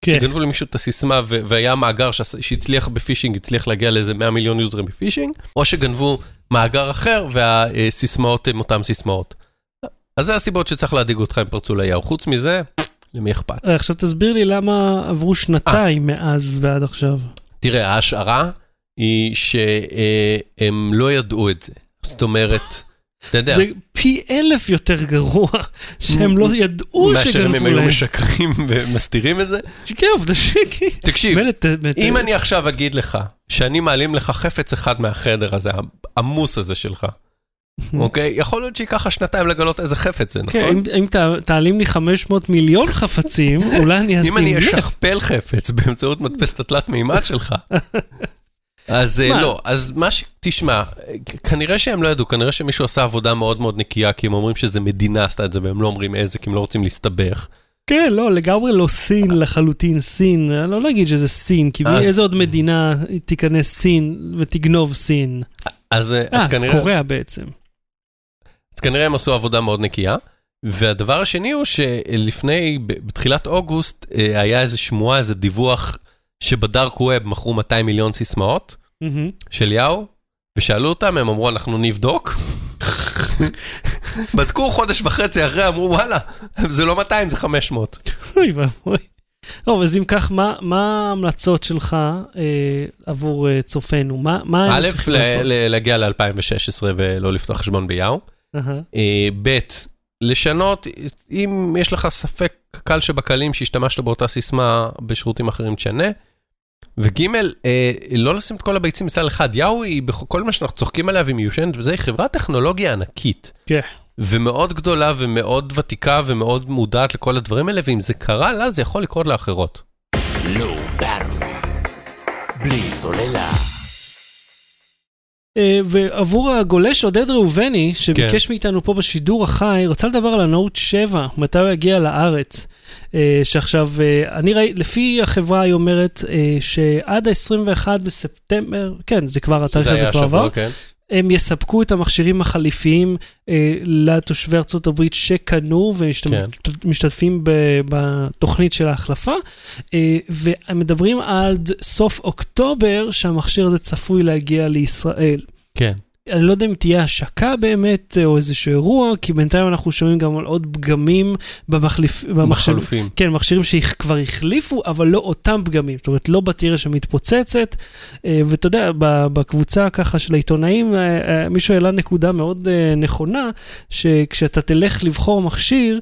A: כן.
B: שגנבו למישהו את הסיסמה והיה מאגר שהצליח ב phishing, הצליח להגיע לאיזה 100 מיליון יוזרים ב phishing, או שגנבו מאגר אחר והסיסמאות הן אותן סיסמאות. אז זה הסיבות שצריך להדאיג אותך אם פרצו ליאהו. חוץ מזה, למי אכפת?
A: אה, עכשיו תסביר לי למה עברו שנתיים
B: אה.
A: מאז ועד עכשיו.
B: תראה, ההשערה היא שהם לא ידעו את זה. זאת אומרת, אתה יודע,
A: זה פי אלף יותר גרוע, שהם לא ידעו
B: מאשר אם
A: שגנבו
B: הם היו
A: להם.
B: משקרים ומסתירים את זה.
A: כן, עובדה שכן.
B: תקשיב, אם אני עכשיו אגיד לך שאני מעלים לך חפץ אחד מהחדר הזה, העמוס הזה שלך, אוקיי? יכול להיות שייקח לך שנתיים לגלות איזה חפץ זה,
A: כן,
B: נכון?
A: אם- אם תעלים לי 500 מיליון חפצים, אולי אני אשים
B: אם אני. אשכפל חפץ באמצעות מדפסת התלת מימד שלך, אז אה,
A: מה?
B: לא, אז מה ש... תשמע, כנראה שהם לא ידעו, כנראה שמישהו עשה עבודה מאוד מאוד נקייה, כי הם אומרים שזה מדינה עשתה את זה, והם לא אומרים איזה, כי הם לא רוצים להסתבך.
A: כן, לא, לגמרי לא סין לחלוטין, סין. אני לא להגיד שזה סין, כי
B: אז-
A: איזה עוד מדינה תיכנס סין ותגנוב סין?
B: אז, אה, אז
A: אה,
B: כנראה...
A: קוריאה בעצם.
B: אז כנראה הם עשו עבודה מאוד נקייה. והדבר השני הוא שלפני, בתחילת אוגוסט, היה איזה שמועה, איזה דיווח שבדארק ווב מכרו 200 מיליון סיסמאות. של יאו, ושאלו אותם, הם אמרו, אנחנו נבדוק. בדקו חודש וחצי אחרי, אמרו, וואלה, זה לא 200, זה 500.
A: אוי ואבוי. טוב, אז אם כך, מה- מה ההמלצות שלך אה, עבור אה, צופינו? מה מה הם
B: א',
A: צריכים
B: ל-
A: לעשות?
B: ל- להגיע ל-2016 ולא לפתוח חשבון ביאו.
A: אהה.
B: אה, ב', לשנות, אם יש לך ספק קל שבקלים שהשתמשת באותה סיסמה בשירותים אחרים, תשנה. וג', אה, לא לשים את כל הביצים בסל אחד. יאו היא, כל מה שאנחנו צוחקים עליה והיא מיושנת, וזה, היא חברת טכנולוגיה ענקית.
A: כן.
B: ומאוד גדולה ומאוד ותיקה ומאוד מודעת לכל הדברים האלה, ואם זה קרה לה, זה יכול לקרות לאחרות.
C: לא. בלי סוללה.
A: אה, ועבור הגולש עודד ראובני, שביקש
B: כן.
A: מאיתנו פה בשידור החי, רצה לדבר על הנוט 7, מתי הוא יגיע לארץ. אה, שעכשיו, אה, אני ראיתי, לפי החברה היא אומרת שעד ה-21 בספטמבר, כן, זה כבר, התאריך
B: זה
A: הזה כבר עבר,
B: כן.
A: הם יספקו את המכשירים החליפיים אה, לתושבי ארצות הברית שקנו ומשתתפים ב- בתוכנית של ההחלפה, אה, והם מדברים עד סוף אוקטובר שהמכשיר הזה צפוי להגיע לישראל.
B: כן.
A: אני לא יודע אם תהיה השקה באמת, אה, או איזשהו אירוע, כי בינתיים אנחנו שומעים גם על עוד פגמים במחליף... במכשיר-
B: בחלופים.
A: כן, מכשירים שכבר החליפו, אבל לא אותם פגמים. זאת אומרת, לא בטריה שמתפוצצת. אה, ואתה יודע, בקבוצה ככה של העיתונאים, אה, מישהו העלה נקודה מאוד נכונה, שכשאתה תלך לבחור מכשיר,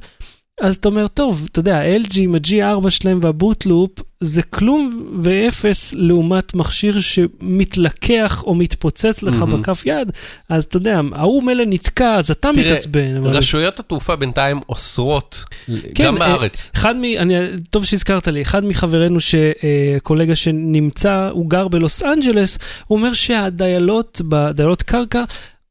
A: אז אתה אומר, טוב, אתה יודע, ה-LG עם ה-G4 שלהם והבוטלופ, זה כלום ואפס לעומת מכשיר שמתלקח או מתפוצץ לך
B: מהמם.
A: בכף יד, אז אתה יודע, ההוא מילא נתקע, אז אתה
B: תראה,
A: מתעצבן. אבל-
B: רשויות התעופה בינתיים אוסרות,
A: כן,
B: גם
A: אה,
B: בארץ.
A: אחד מ... אני, טוב שהזכרת לי, אחד מחברינו, קולגה שנמצא, הוא גר בלוס אנג'לס, הוא אומר שהדיילות, בדיילות קרקע,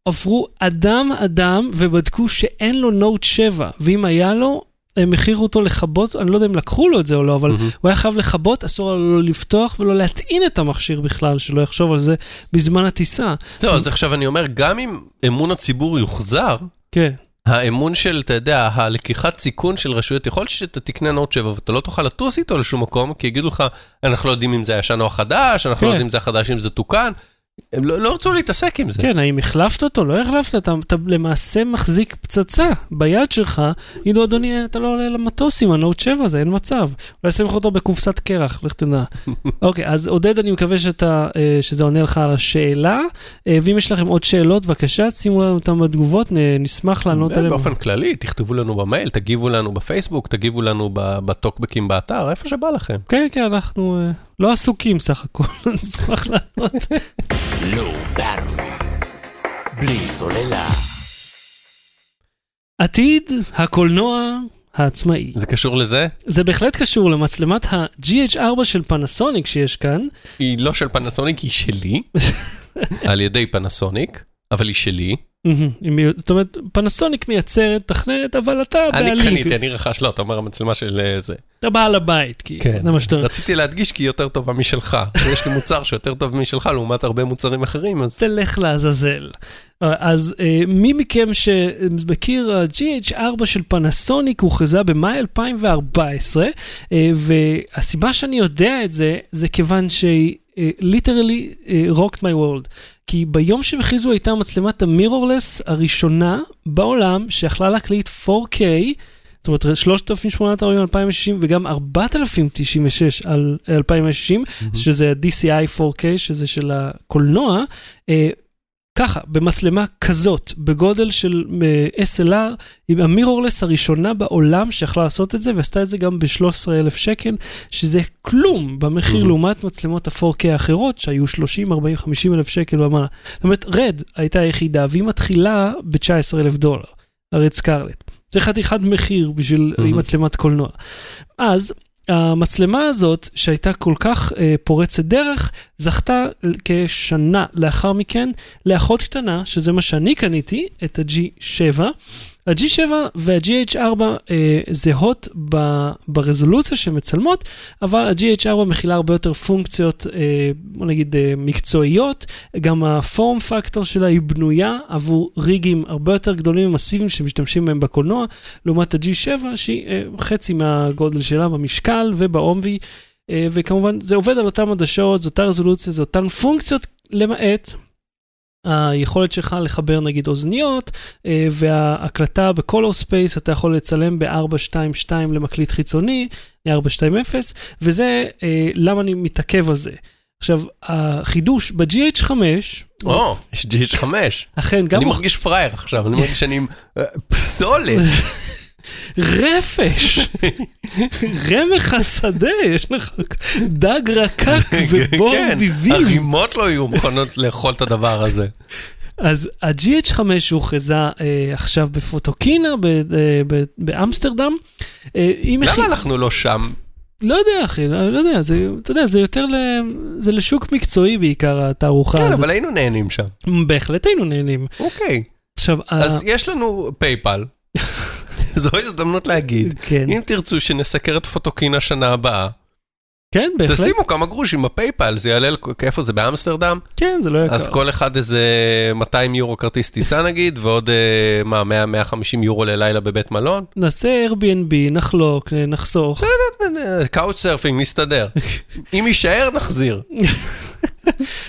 A: עברו אדם-אדם ובדקו שאין לו נוט 7, ואם היה לו, הם הכריחו אותו לכבות, אני לא יודע אם לקחו לו את זה או לא, אבל
B: מהמם.
A: הוא היה חייב לכבות, אסור לו לא לפתוח ולא להטעין את המכשיר בכלל, שלא יחשוב על זה בזמן הטיסה.
B: זהו, אז עכשיו אני אומר, גם אם אמון הציבור יוחזר,
A: כן.
B: האמון של, אתה יודע, הלקיחת סיכון של רשויות, יכול להיות שאתה תקנה נוט 7 ואתה לא תוכל לטוס איתו לשום מקום, כי יגידו לך, אנחנו לא יודעים אם זה הישן או החדש, אנחנו
A: כן.
B: לא יודעים אם זה החדש, אם זה תוקן. הם לא, לא רצו להתעסק עם זה.
A: כן, האם החלפת אותו? לא החלפת, אתה, אתה למעשה מחזיק פצצה ביד שלך, יגידו, אדוני, אתה לא עולה למטוס עם הנוט 7 הזה, אין מצב. אולי שים לך אותו בקופסת קרח, לך תדע. אוקיי, אז עודד, אני מקווה שאתה, אה, שזה עונה לך על השאלה, אה, ואם יש לכם עוד שאלות, בבקשה, שימו לנו אותם בתגובות, נשמח לענות עליהן.
B: באופן כללי, תכתבו לנו במייל, תגיבו לנו בפייסבוק, תגיבו לנו בטוקבקים באתר, איפה שבא לכם.
A: כן, כן, אנחנו אה, לא עסוקים סך הכל, נשמח לענות.
C: לא. בלי סוללה.
A: עתיד הקולנוע העצמאי.
B: זה קשור לזה?
A: זה בהחלט קשור למצלמת ה-GH4 של פנסוניק שיש כאן.
B: היא לא של פנסוניק, היא שלי, על ידי פנסוניק, אבל היא שלי.
A: זאת אומרת, פנסוניק מייצרת, מתכננת, אבל אתה
B: אני
A: בעלים.
B: קניתי, אני רכש, לא, אתה אומר המצלמה של אה, זה.
A: אתה בעל הבית, כי
B: כן.
A: זה מה שאתה...
B: רציתי להדגיש כי היא יותר טובה משלך. יש לי מוצר שיותר טוב משלך לעומת הרבה מוצרים אחרים, אז...
A: תלך לעזאזל. אז אה, מי מכם שמכיר, ה-GH4 של פנסוניק הוכרזה במאי 2014, אה, והסיבה שאני יודע את זה, זה כיוון שהיא אה, literally אה, rocked my world. כי ביום שהם הכריזו הייתה מצלמת המירורלס הראשונה בעולם שיכלה להקליט 4K, זאת אומרת 3840 על 2060 וגם 4096 על 2060, שזה ה-DCI 4K, שזה של הקולנוע. ככה, במצלמה כזאת, בגודל של אה, SLR, עם המירורלס הראשונה בעולם שיכלה לעשות את זה, ועשתה את זה גם ב-13,000 שקל, שזה כלום במחיר
B: Mhm.
A: לעומת מצלמות ה-4K האחרות, שהיו 30, 40, 50 אלף שקל ומעלה. זאת אומרת, רד הייתה היחידה, והיא מתחילה ב-19,000 דולר, הרד סקרלט. זה חתיכת מחיר בשביל
B: Mhm.
A: עם מצלמת קולנוע. אז המצלמה הזאת, שהייתה כל כך אה, פורצת דרך, זכתה כשנה לאחר מכן לאחות קטנה, שזה מה שאני קניתי, את ה-G7. ה-G7 וה-GH4 אה, זהות ב, ברזולוציה שמצלמות, אבל ה-GH4 מכילה הרבה יותר פונקציות, אה, בוא נגיד, אה, מקצועיות. גם הפורם פקטור שלה היא בנויה עבור ריגים הרבה יותר גדולים ומסיביים שמשתמשים בהם בקולנוע, לעומת ה-G7 שהיא אה, חצי מהגודל שלה במשקל ובעומבי. אה, וכמובן זה עובד על אותן עדשות, זו אותה רזולוציה, זה אותן פונקציות, למעט היכולת שלך לחבר נגיד אוזניות, אה, וההקלטה ב color space, אתה יכול לצלם ב-422 למקליט חיצוני, 420, וזה אה, למה אני מתעכב על זה. עכשיו, החידוש ב-GH5,
B: או, יש GH5.
A: אכן, גם
B: אני מרגיש פראייר עכשיו, אני מרגיש שאני אה, פסולת.
A: רפש, רמך השדה, יש לך דג רקק ובור
B: כן,
A: ביבים.
B: הרימות לא יהיו מוכנות לאכול את הדבר הזה.
A: אז ה-GH5 הוכרזה אה, עכשיו בפוטוקינה ב- אה, ב- באמסטרדם. אה,
B: למה אנחנו לא שם?
A: לא יודע, אחי, לא, לא יודע, זה, אתה יודע, זה יותר ל... זה לשוק מקצועי בעיקר, התערוכה
B: כן,
A: הזאת.
B: אבל היינו נהנים שם.
A: בהחלט היינו נהנים.
B: אוקיי.
A: עכשיו,
B: אז
A: ה-
B: יש לנו פייפל. זו הזדמנות להגיד.
A: כן,
B: אם תרצו שנסקר את פוטוקינה שנה הבאה,
A: כן, בהחלט,
B: תשימו כמה גרושים בפייפל, זה יעלה, איפה זה, באמסטרדם?
A: כן, זה לא יקר.
B: אז כל אחד איזה 200 יורו כרטיס טיסה נגיד, ועוד אה, מה, 100-150 יורו ללילה בבית מלון?
A: נעשה Airbnb, נחלוק, נחסוך.
B: couch surfing, נסתדר. אם יישאר, נחזיר.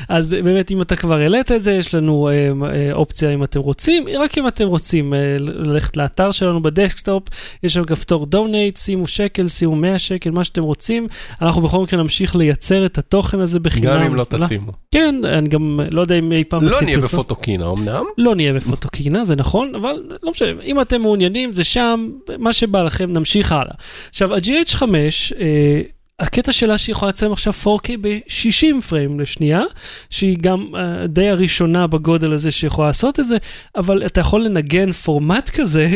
A: אז באמת, אם אתה כבר העלית את זה, יש לנו אה, אה, אופציה אם אתם רוצים, רק אם אתם רוצים אה, ללכת לאתר שלנו ב desktop, יש שם כפתור donate, שימו שקל, שימו 100 שקל, מה שאתם רוצים. אנחנו בכל מקרה נמשיך לייצר את התוכן הזה בחינם.
B: גם אם לא תשימו.
A: כן, אני גם לא יודע אם אי פעם
B: לא נהיה
A: פרסום.
B: בפוטוקינה אמנם.
A: לא נהיה בפוטוקינה, זה נכון, אבל לא משנה, אם אתם מעוניינים, זה שם, מה שבא לכם, נמשיך הלאה. עכשיו, ה-GH5, אה, הקטע שלה שהיא יכולה לצלם עכשיו 4K ב-60 פריים לשנייה, שהיא גם אה, די הראשונה בגודל הזה שיכולה לעשות את זה, אבל אתה יכול לנגן פורמט כזה,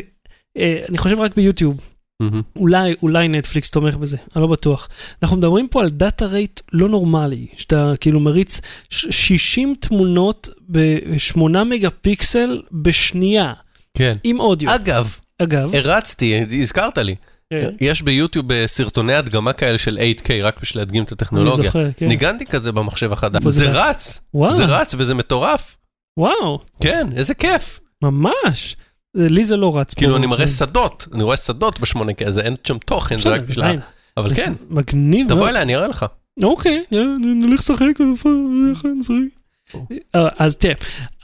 A: אה, אני חושב רק ביוטיוב.
B: מהמם.
A: אולי, אולי נטפליקס תומך בזה, אני לא בטוח. אנחנו מדברים פה על דאטה רייט לא נורמלי, שאתה כאילו מריץ ש- 60 תמונות ב-8 מגה פיקסל בשנייה,
B: כן.
A: עם אודיו.
B: אגב,
A: אגב,
B: הרצתי, הזכרת לי.
A: כן,
B: יש ביוטיוב אה, סרטוני הדגמה כאלה של 8K, רק בשביל להדגים את
A: אני
B: הטכנולוגיה.
A: זוכר, כן.
B: ניגנתי כזה במחשב החדש.
A: זה?
B: רץ,
A: וואו,
B: זה רץ וזה מטורף.
A: וואו,
B: כן, איזה כיף.
A: ממש. לי זה לא רץ.
B: כאילו אני מראה. שדות, אני רואה שדות בשמונה K, אז אין שם תוכן, זה רק בשביל... ה-. אבל כן,
A: מגניב
B: תבוא. אליי, אני אראה לך.
A: אוקיי, נלך לשחק, נשחק? אה, אז תראה,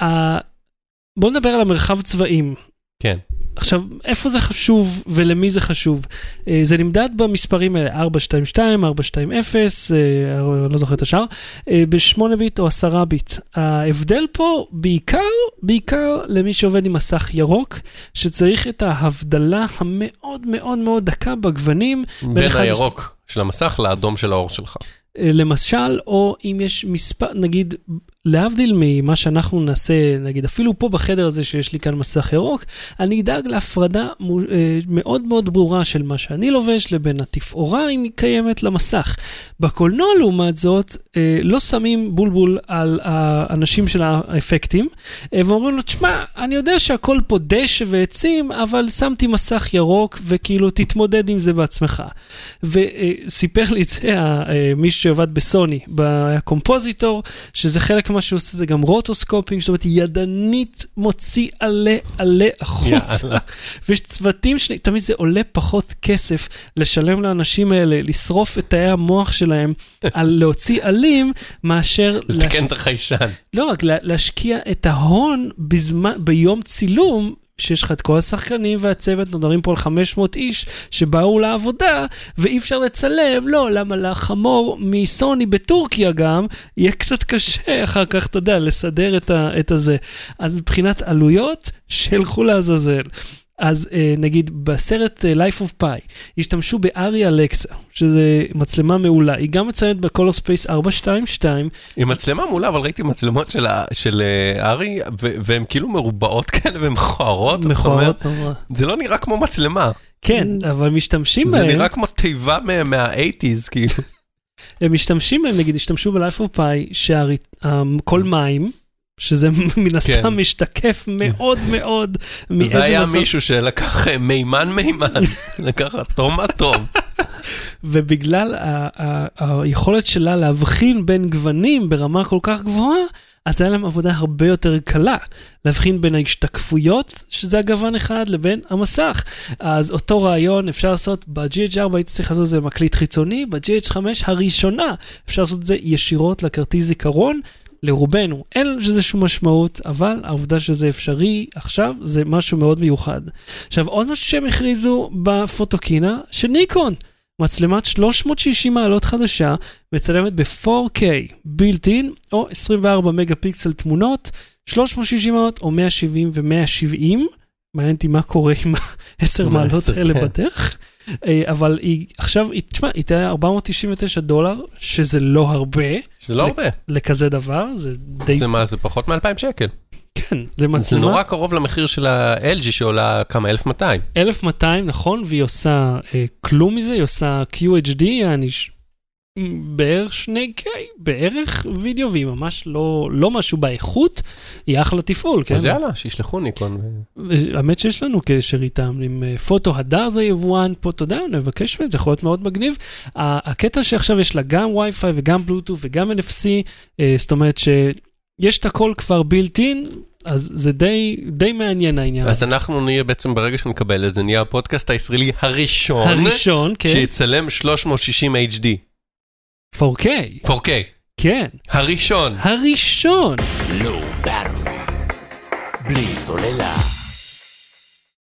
A: אה, בוא נדבר על המרחב צבעים.
B: כן.
A: עכשיו, איפה זה חשוב ולמי זה חשוב? אה, זה נמדד במספרים האלה, 422, 420, אה, לא זוכר את השאר, אה, ב-8 ביט או 10 ביט. ההבדל פה בעיקר, בעיקר למי שעובד עם מסך ירוק, שצריך את ההבדלה המאוד מאוד מאוד דקה בגוונים,
B: בין הירוק של המסך לאדום של האור שלך.
A: למשל, או אם יש מספר, נגיד, להבדיל ממה שאנחנו נעשה, נגיד, אפילו פה בחדר הזה שיש לי כאן מסך ירוק, אני אדאג להפרדה מו- אה, מאוד מאוד ברורה של מה שאני לובש לבין התפאורה, אם היא קיימת, למסך. בקולנוע, לעומת זאת, אה, לא שמים בולבול על האנשים של האפקטים, אה, ואומרים לו, תשמע, אני יודע שהכל פה דשא ועצים, אבל שמתי מסך ירוק, וכאילו, תתמודד עם זה בעצמך. וסיפר לי את זה מישהו שעבד בסוני, ב compositor, שזה חלק ממה שהוא עושה, זה גם rotoscoping, זאת אומרת, ידנית מוציא עלה עלה החוצה.
B: יאללה.
A: ויש צוותים שלי, תמיד זה עולה פחות כסף לשלם לאנשים האלה, לשרוף את תאי המוח שלהם על להוציא עלים, מאשר...
B: לתקן
A: להש-
B: את החיישן.
A: לא רק, לה- להשקיע את ההון בזמן, ביום צילום, שיש לך את כל השחקנים והצוות, מדברים פה על 500 איש שבאו לעבודה, ואי אפשר לצלם, לא, למה לחמור מסוני בטורקיה גם, יהיה קצת קשה אחר כך, אתה יודע, לסדר את, ה, את הזה. אז מבחינת עלויות, שילכו לעזאזל. אז אה, נגיד בסרט אה, Life of Pi, השתמשו בארי אלקסה, שזה מצלמה מעולה, היא גם מצלמת ב color space 422,
B: עם מצלמה מעולה, אבל ראיתי מצלמות של של אה, ארי, והן כאילו מרובעות כאלה והן מכוערות.
A: נורא.
B: זה לא נראה כמו מצלמה,
A: כן, אבל משתמשים
B: זה
A: בהם,
B: נראה כמו תיבה מה- מה-80's, כאילו.
A: הם משתמשים בהם, נגיד, השתמשו ב-Life of Pi, שכל מים, שזה מן הסתם
B: כן.
A: משתקף מאוד מאוד מאיזה
B: והיה
A: מסך,
B: מישהו שלקח אה, מימן מימן, לקח אטום אטום.
A: ובגלל ה- ה- היכולת שלה להבחין בין גוונים ברמה כל כך גבוהה, אז היה להם עבודה הרבה יותר קלה להבחין בין ההשתקפויות, שזה הגוון אחד, לבין המסך. אז אותו רעיון אפשר לעשות ב-GH4, הייתי צריך לעשות את זה במקליט חיצוני, ב-GH5 הראשונה אפשר לעשות את זה ישירות לכרטיס זיכרון. לרובנו אין לזה שום משמעות, אבל העובדה שזה אפשרי עכשיו זה משהו מאוד מיוחד. עכשיו, עוד משהו שהם הכריזו בפוטוקינה, שניקון, מצלמת 360 מעלות חדשה, מצלמת ב-4K built in, או 24 מגה פיקסל תמונות, 360 מעלות או 170 ו-170. מעניין אותי מה קורה עם ה-10
B: מה,
A: מעלות
B: עשר,
A: האלה
B: כן.
A: בדרך. אה, אבל היא עכשיו, היא- תשמע, היא תהיה 499 דולר, שזה לא הרבה
B: זה לא הרבה.
A: לכזה דבר, זה די,
B: זה מה, זה פחות מ-2,000 שקל.
A: כן,
B: זה
A: למצלמה.
B: נורא קרוב למחיר של ה-LG שעולה כמה? 1,200.
A: 1200, נכון, והיא עושה אה, כלום מזה, היא עושה QHD, יעני בערך 2K, בערך וידאו, והיא ממש לא, לא משהו באיכות, היא אחלה תפעול, כן?
B: אז יאללה, שישלחו ניקון.
A: האמת שיש לנו קשר איתם, עם אה, פוטו הדר זה יבואן פה, אתה יודע, נבקש מהם, זה יכול להיות מאוד מגניב. הקטע שעכשיו יש לה גם וי-פיי וגם בלוטו וגם NFC, אה, זאת אומרת שיש את הכל כבר built in, אז זה די, די מעניין העניין.
B: אז אנחנו נהיה בעצם, ברגע שנקבל את זה, נהיה הפודקאסט הישראלי הראשון,
A: הראשון, כן,
B: שיצלם 360 HD.
A: 4K,
B: 4K.
A: כן,
B: הראשון.
A: הראשון.
C: לואו ברמן. בלי סוללה.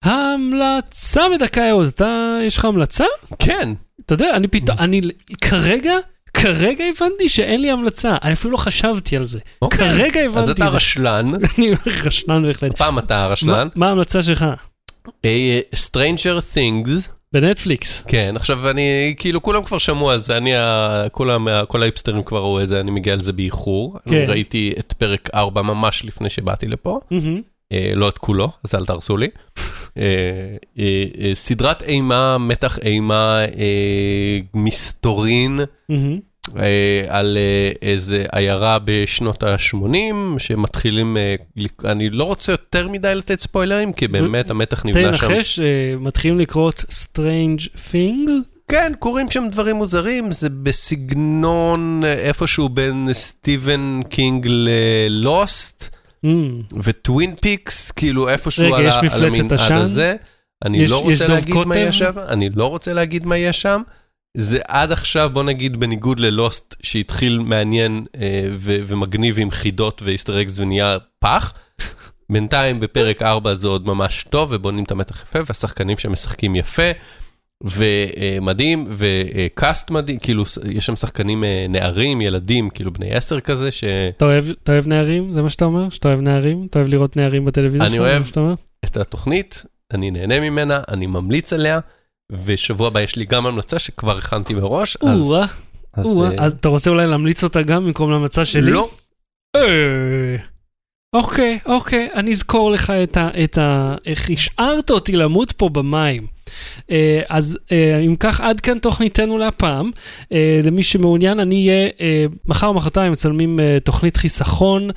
A: ההמלצה בדקה אהוד, אתה, יש לך המלצה?
B: כן.
A: אתה יודע, אני פתאום, אני כרגע, כרגע הבנתי שאין לי המלצה, אני אפילו לא חשבתי על זה.
B: אוקיי.
A: כרגע הבנתי
B: אז
A: את זה.
B: אתה רשלן,
A: אני רשלן בהחלט.
B: פעם אתה
A: מה
B: הרשלן.
A: מה ההמלצה שלך?
B: אה, Stranger Things,
A: בנטפליקס.
B: כן, עכשיו אני, כאילו כולם כבר שמעו על זה, אני, ה- כולם, כל ההיפסטרים כבר ראו את זה, אני מגיע לזה באיחור. אני
A: כן.
B: ראיתי את פרק 4 ממש לפני שבאתי לפה,
A: מהמם.
B: אה, לא את כולו, אז אל תהרסו לי. אה, אה, אה, סדרת אימה, מתח אימה, אה, מסתורין.
A: מהמם.
B: אה, על אה, איזה עיירה בשנות ה-80, שמתחילים, אה, אני לא רוצה יותר מדי לתת ספוילרים, כי באמת המתח נבנה שם.
A: לנחש, אה, מתחילים לקרות Strange Things?
B: כן, קורים שם דברים מוזרים, זה בסגנון איפשהו בין סטיבן קינג ללוסט
A: אמ,
B: וטווין פיקס, כאילו איפשהו
A: רגע,
B: על,
A: יש
B: על
A: מפלצת
B: המנעד
A: עשן?
B: הזה. אני
A: יש-
B: לא
A: יש
B: רוצה
A: דוב
B: להגיד מה? יש שם, אני לא רוצה להגיד מה יש שם. זה עד עכשיו, בוא נגיד, בניגוד ללוסט, שהתחיל מעניין אה, ו- ומגניב עם חידות ואיסטר אקס ונהיה פח. בינתיים בפרק 4 זה עוד ממש טוב, ובונים את המתח יפה, והשחקנים שמשחקים יפה, ומדהים, וקאסט מדהים, כאילו, יש שם שחקנים אה, נערים, ילדים, כאילו בני 10 כזה, ש...
A: אתה אוהב- אתה אוהב נערים? זה מה שאתה אומר? שאתה אוהב נערים? אתה אוהב לראות נערים בטלוויזיה?
B: אני אוהב. את התוכנית, אני נהנה ממנה, אני ממליץ עליה, ושבוע הבא יש לי גם המלצה שכבר הכנתי מראש, אז... אה,
A: אז אתה רוצה אולי להמליץ אותה גם במקום להמלצה שלי?
B: לא,
A: אה, אוקיי, אוקיי, אני אזכור לך את ה... את ה... איך השארת אותי למות פה במים. אה, אז אם כך, עד כאן תוכניתנו להפעם. למי שמעוניין, אני אהיה, אה, מחר או מחרתיים מצלמים תוכנית חיסכון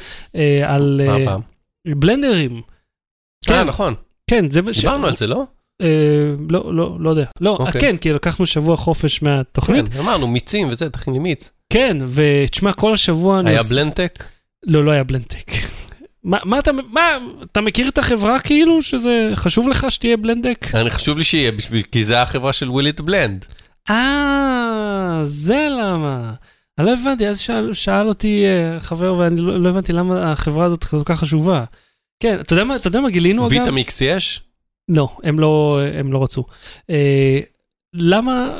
A: על
B: מה הפעם?
A: בלנדרים.
B: אה,
A: כן,
B: נכון,
A: כן, זה מה ש...
B: דיברנו על זה, לא?
A: אה, לא, לא, לא יודע. לא,
B: אוקיי.
A: כן, כי לקחנו שבוע חופש מהתוכנית.
B: כן, אמרנו מיצים וזה, תכין לי מיץ.
A: כן, ותשמע, כל השבוע
B: היה בלנטק?
A: לא, לא היה בלנדק. מה, מה אתה, מה, אתה מכיר את החברה כאילו, שזה חשוב לך שתהיה בלנדק?
B: אני חשוב לי שיהיה, בשביל- כי זה החברה של Will It Blend.
A: אה, זה למה. אני לא הבנתי, אז שאל, שאל אותי אה, חבר ואני לא, לא הבנתי למה החברה הזאת כל כך חשובה. כן, אתה יודע מה, אתה יודע מה גילינו אגב?
B: ויטמיקס יש?
A: לא, הם לא, הם לא רצו. אה, למה,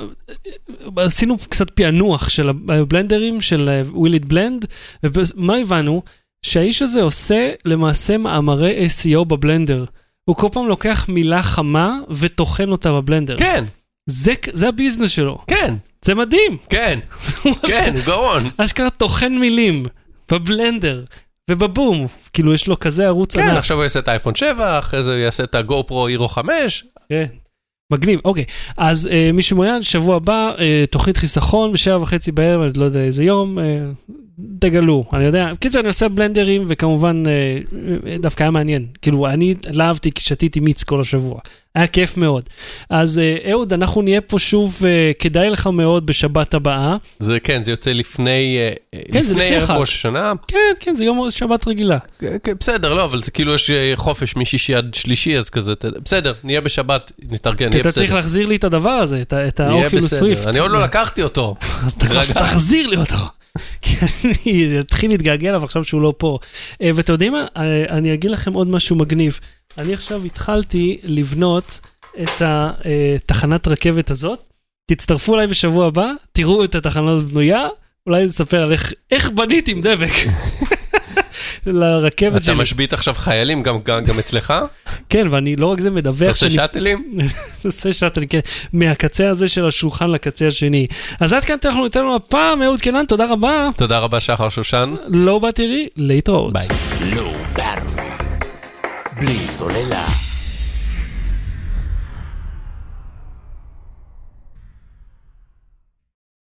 A: עשינו קצת פענוח של הבלנדרים של Will It Blend, ומה הבנו? שהאיש הזה עושה למעשה מאמרי SEO בבלנדר. הוא כל פעם לוקח מילה חמה וטוחן אותה בבלנדר.
B: כן,
A: זה, זה הביזנס שלו.
B: כן,
A: זה מדהים.
B: כן, כן, הוא גאון.
A: אשכרה טוחן מילים בבלנדר ובבום. כאילו יש לו כזה ערוץ
B: כן,
A: ענק.
B: עכשיו הוא יעשה את האייפון 7, אחרי זה הוא יעשה את הגו פרו הירו 5.
A: כן. מגניב, אוקיי. אז אה, מי שמעוניין, שבוע הבא, אה, תוכנית חיסכון בשבע וחצי בערב, אני לא יודע איזה יום, אה, תגלו, אני יודע. בקיצר, אני עושה בלנדרים, וכמובן, אה, אה, דווקא היה מעניין. כאילו, אני לא אהבתי כי שתיתי מיץ כל השבוע. היה כיף מאוד. אז אה, אהוד, אנחנו נהיה פה שוב, כדאי לך מאוד בשבת הבאה.
B: זה כן, זה יוצא לפני,
A: כן, זה
B: לפני ערב. ראש השנה.
A: כן, כן, זה יום שבת רגילה.
B: בסדר, לא, אבל זה כאילו יש חופש משישי עד שלישי, אז כזה, בסדר, נהיה בשבת, נתארגן, נהיה
A: אתה צריך
B: בסדר.
A: להחזיר לי את הדבר הזה, את ה- את
B: נהיה
A: האוקילוס ריפט.
B: בסדר. אני עוד לא לקחתי אותו.
A: אז. תחזיר לי אותו. כי אני אתחיל להתגעגע אליו עכשיו שהוא לא פה. אה, ואתם יודעים מה? אה, אני אגיד לכם עוד משהו מגניב. אני עכשיו התחלתי לבנות את התחנת רכבת הזאת. תצטרפו אליי בשבוע הבא, תראו את התחנה הזאת בנויה, אולי נספר על איך, איך בנית עם דבק. לרכבת
B: אתה
A: שלי.
B: משבית עכשיו חיילים גם- גם גם אצלך?
A: כן, ואני לא רק זה
B: אתה
A: מדווח
B: עושה שאטלים?
A: עושה שאטל, כן, מהקצה הזה של השולחן לקצה השני. אז עד כאן אנחנו ניתן לנו הפעם, אהוד קנן, תודה רבה.
B: תודה רבה, שחר שושן.
A: לא בא תראי, להתראות.
B: ביי.
C: Battery. בלי סוללה.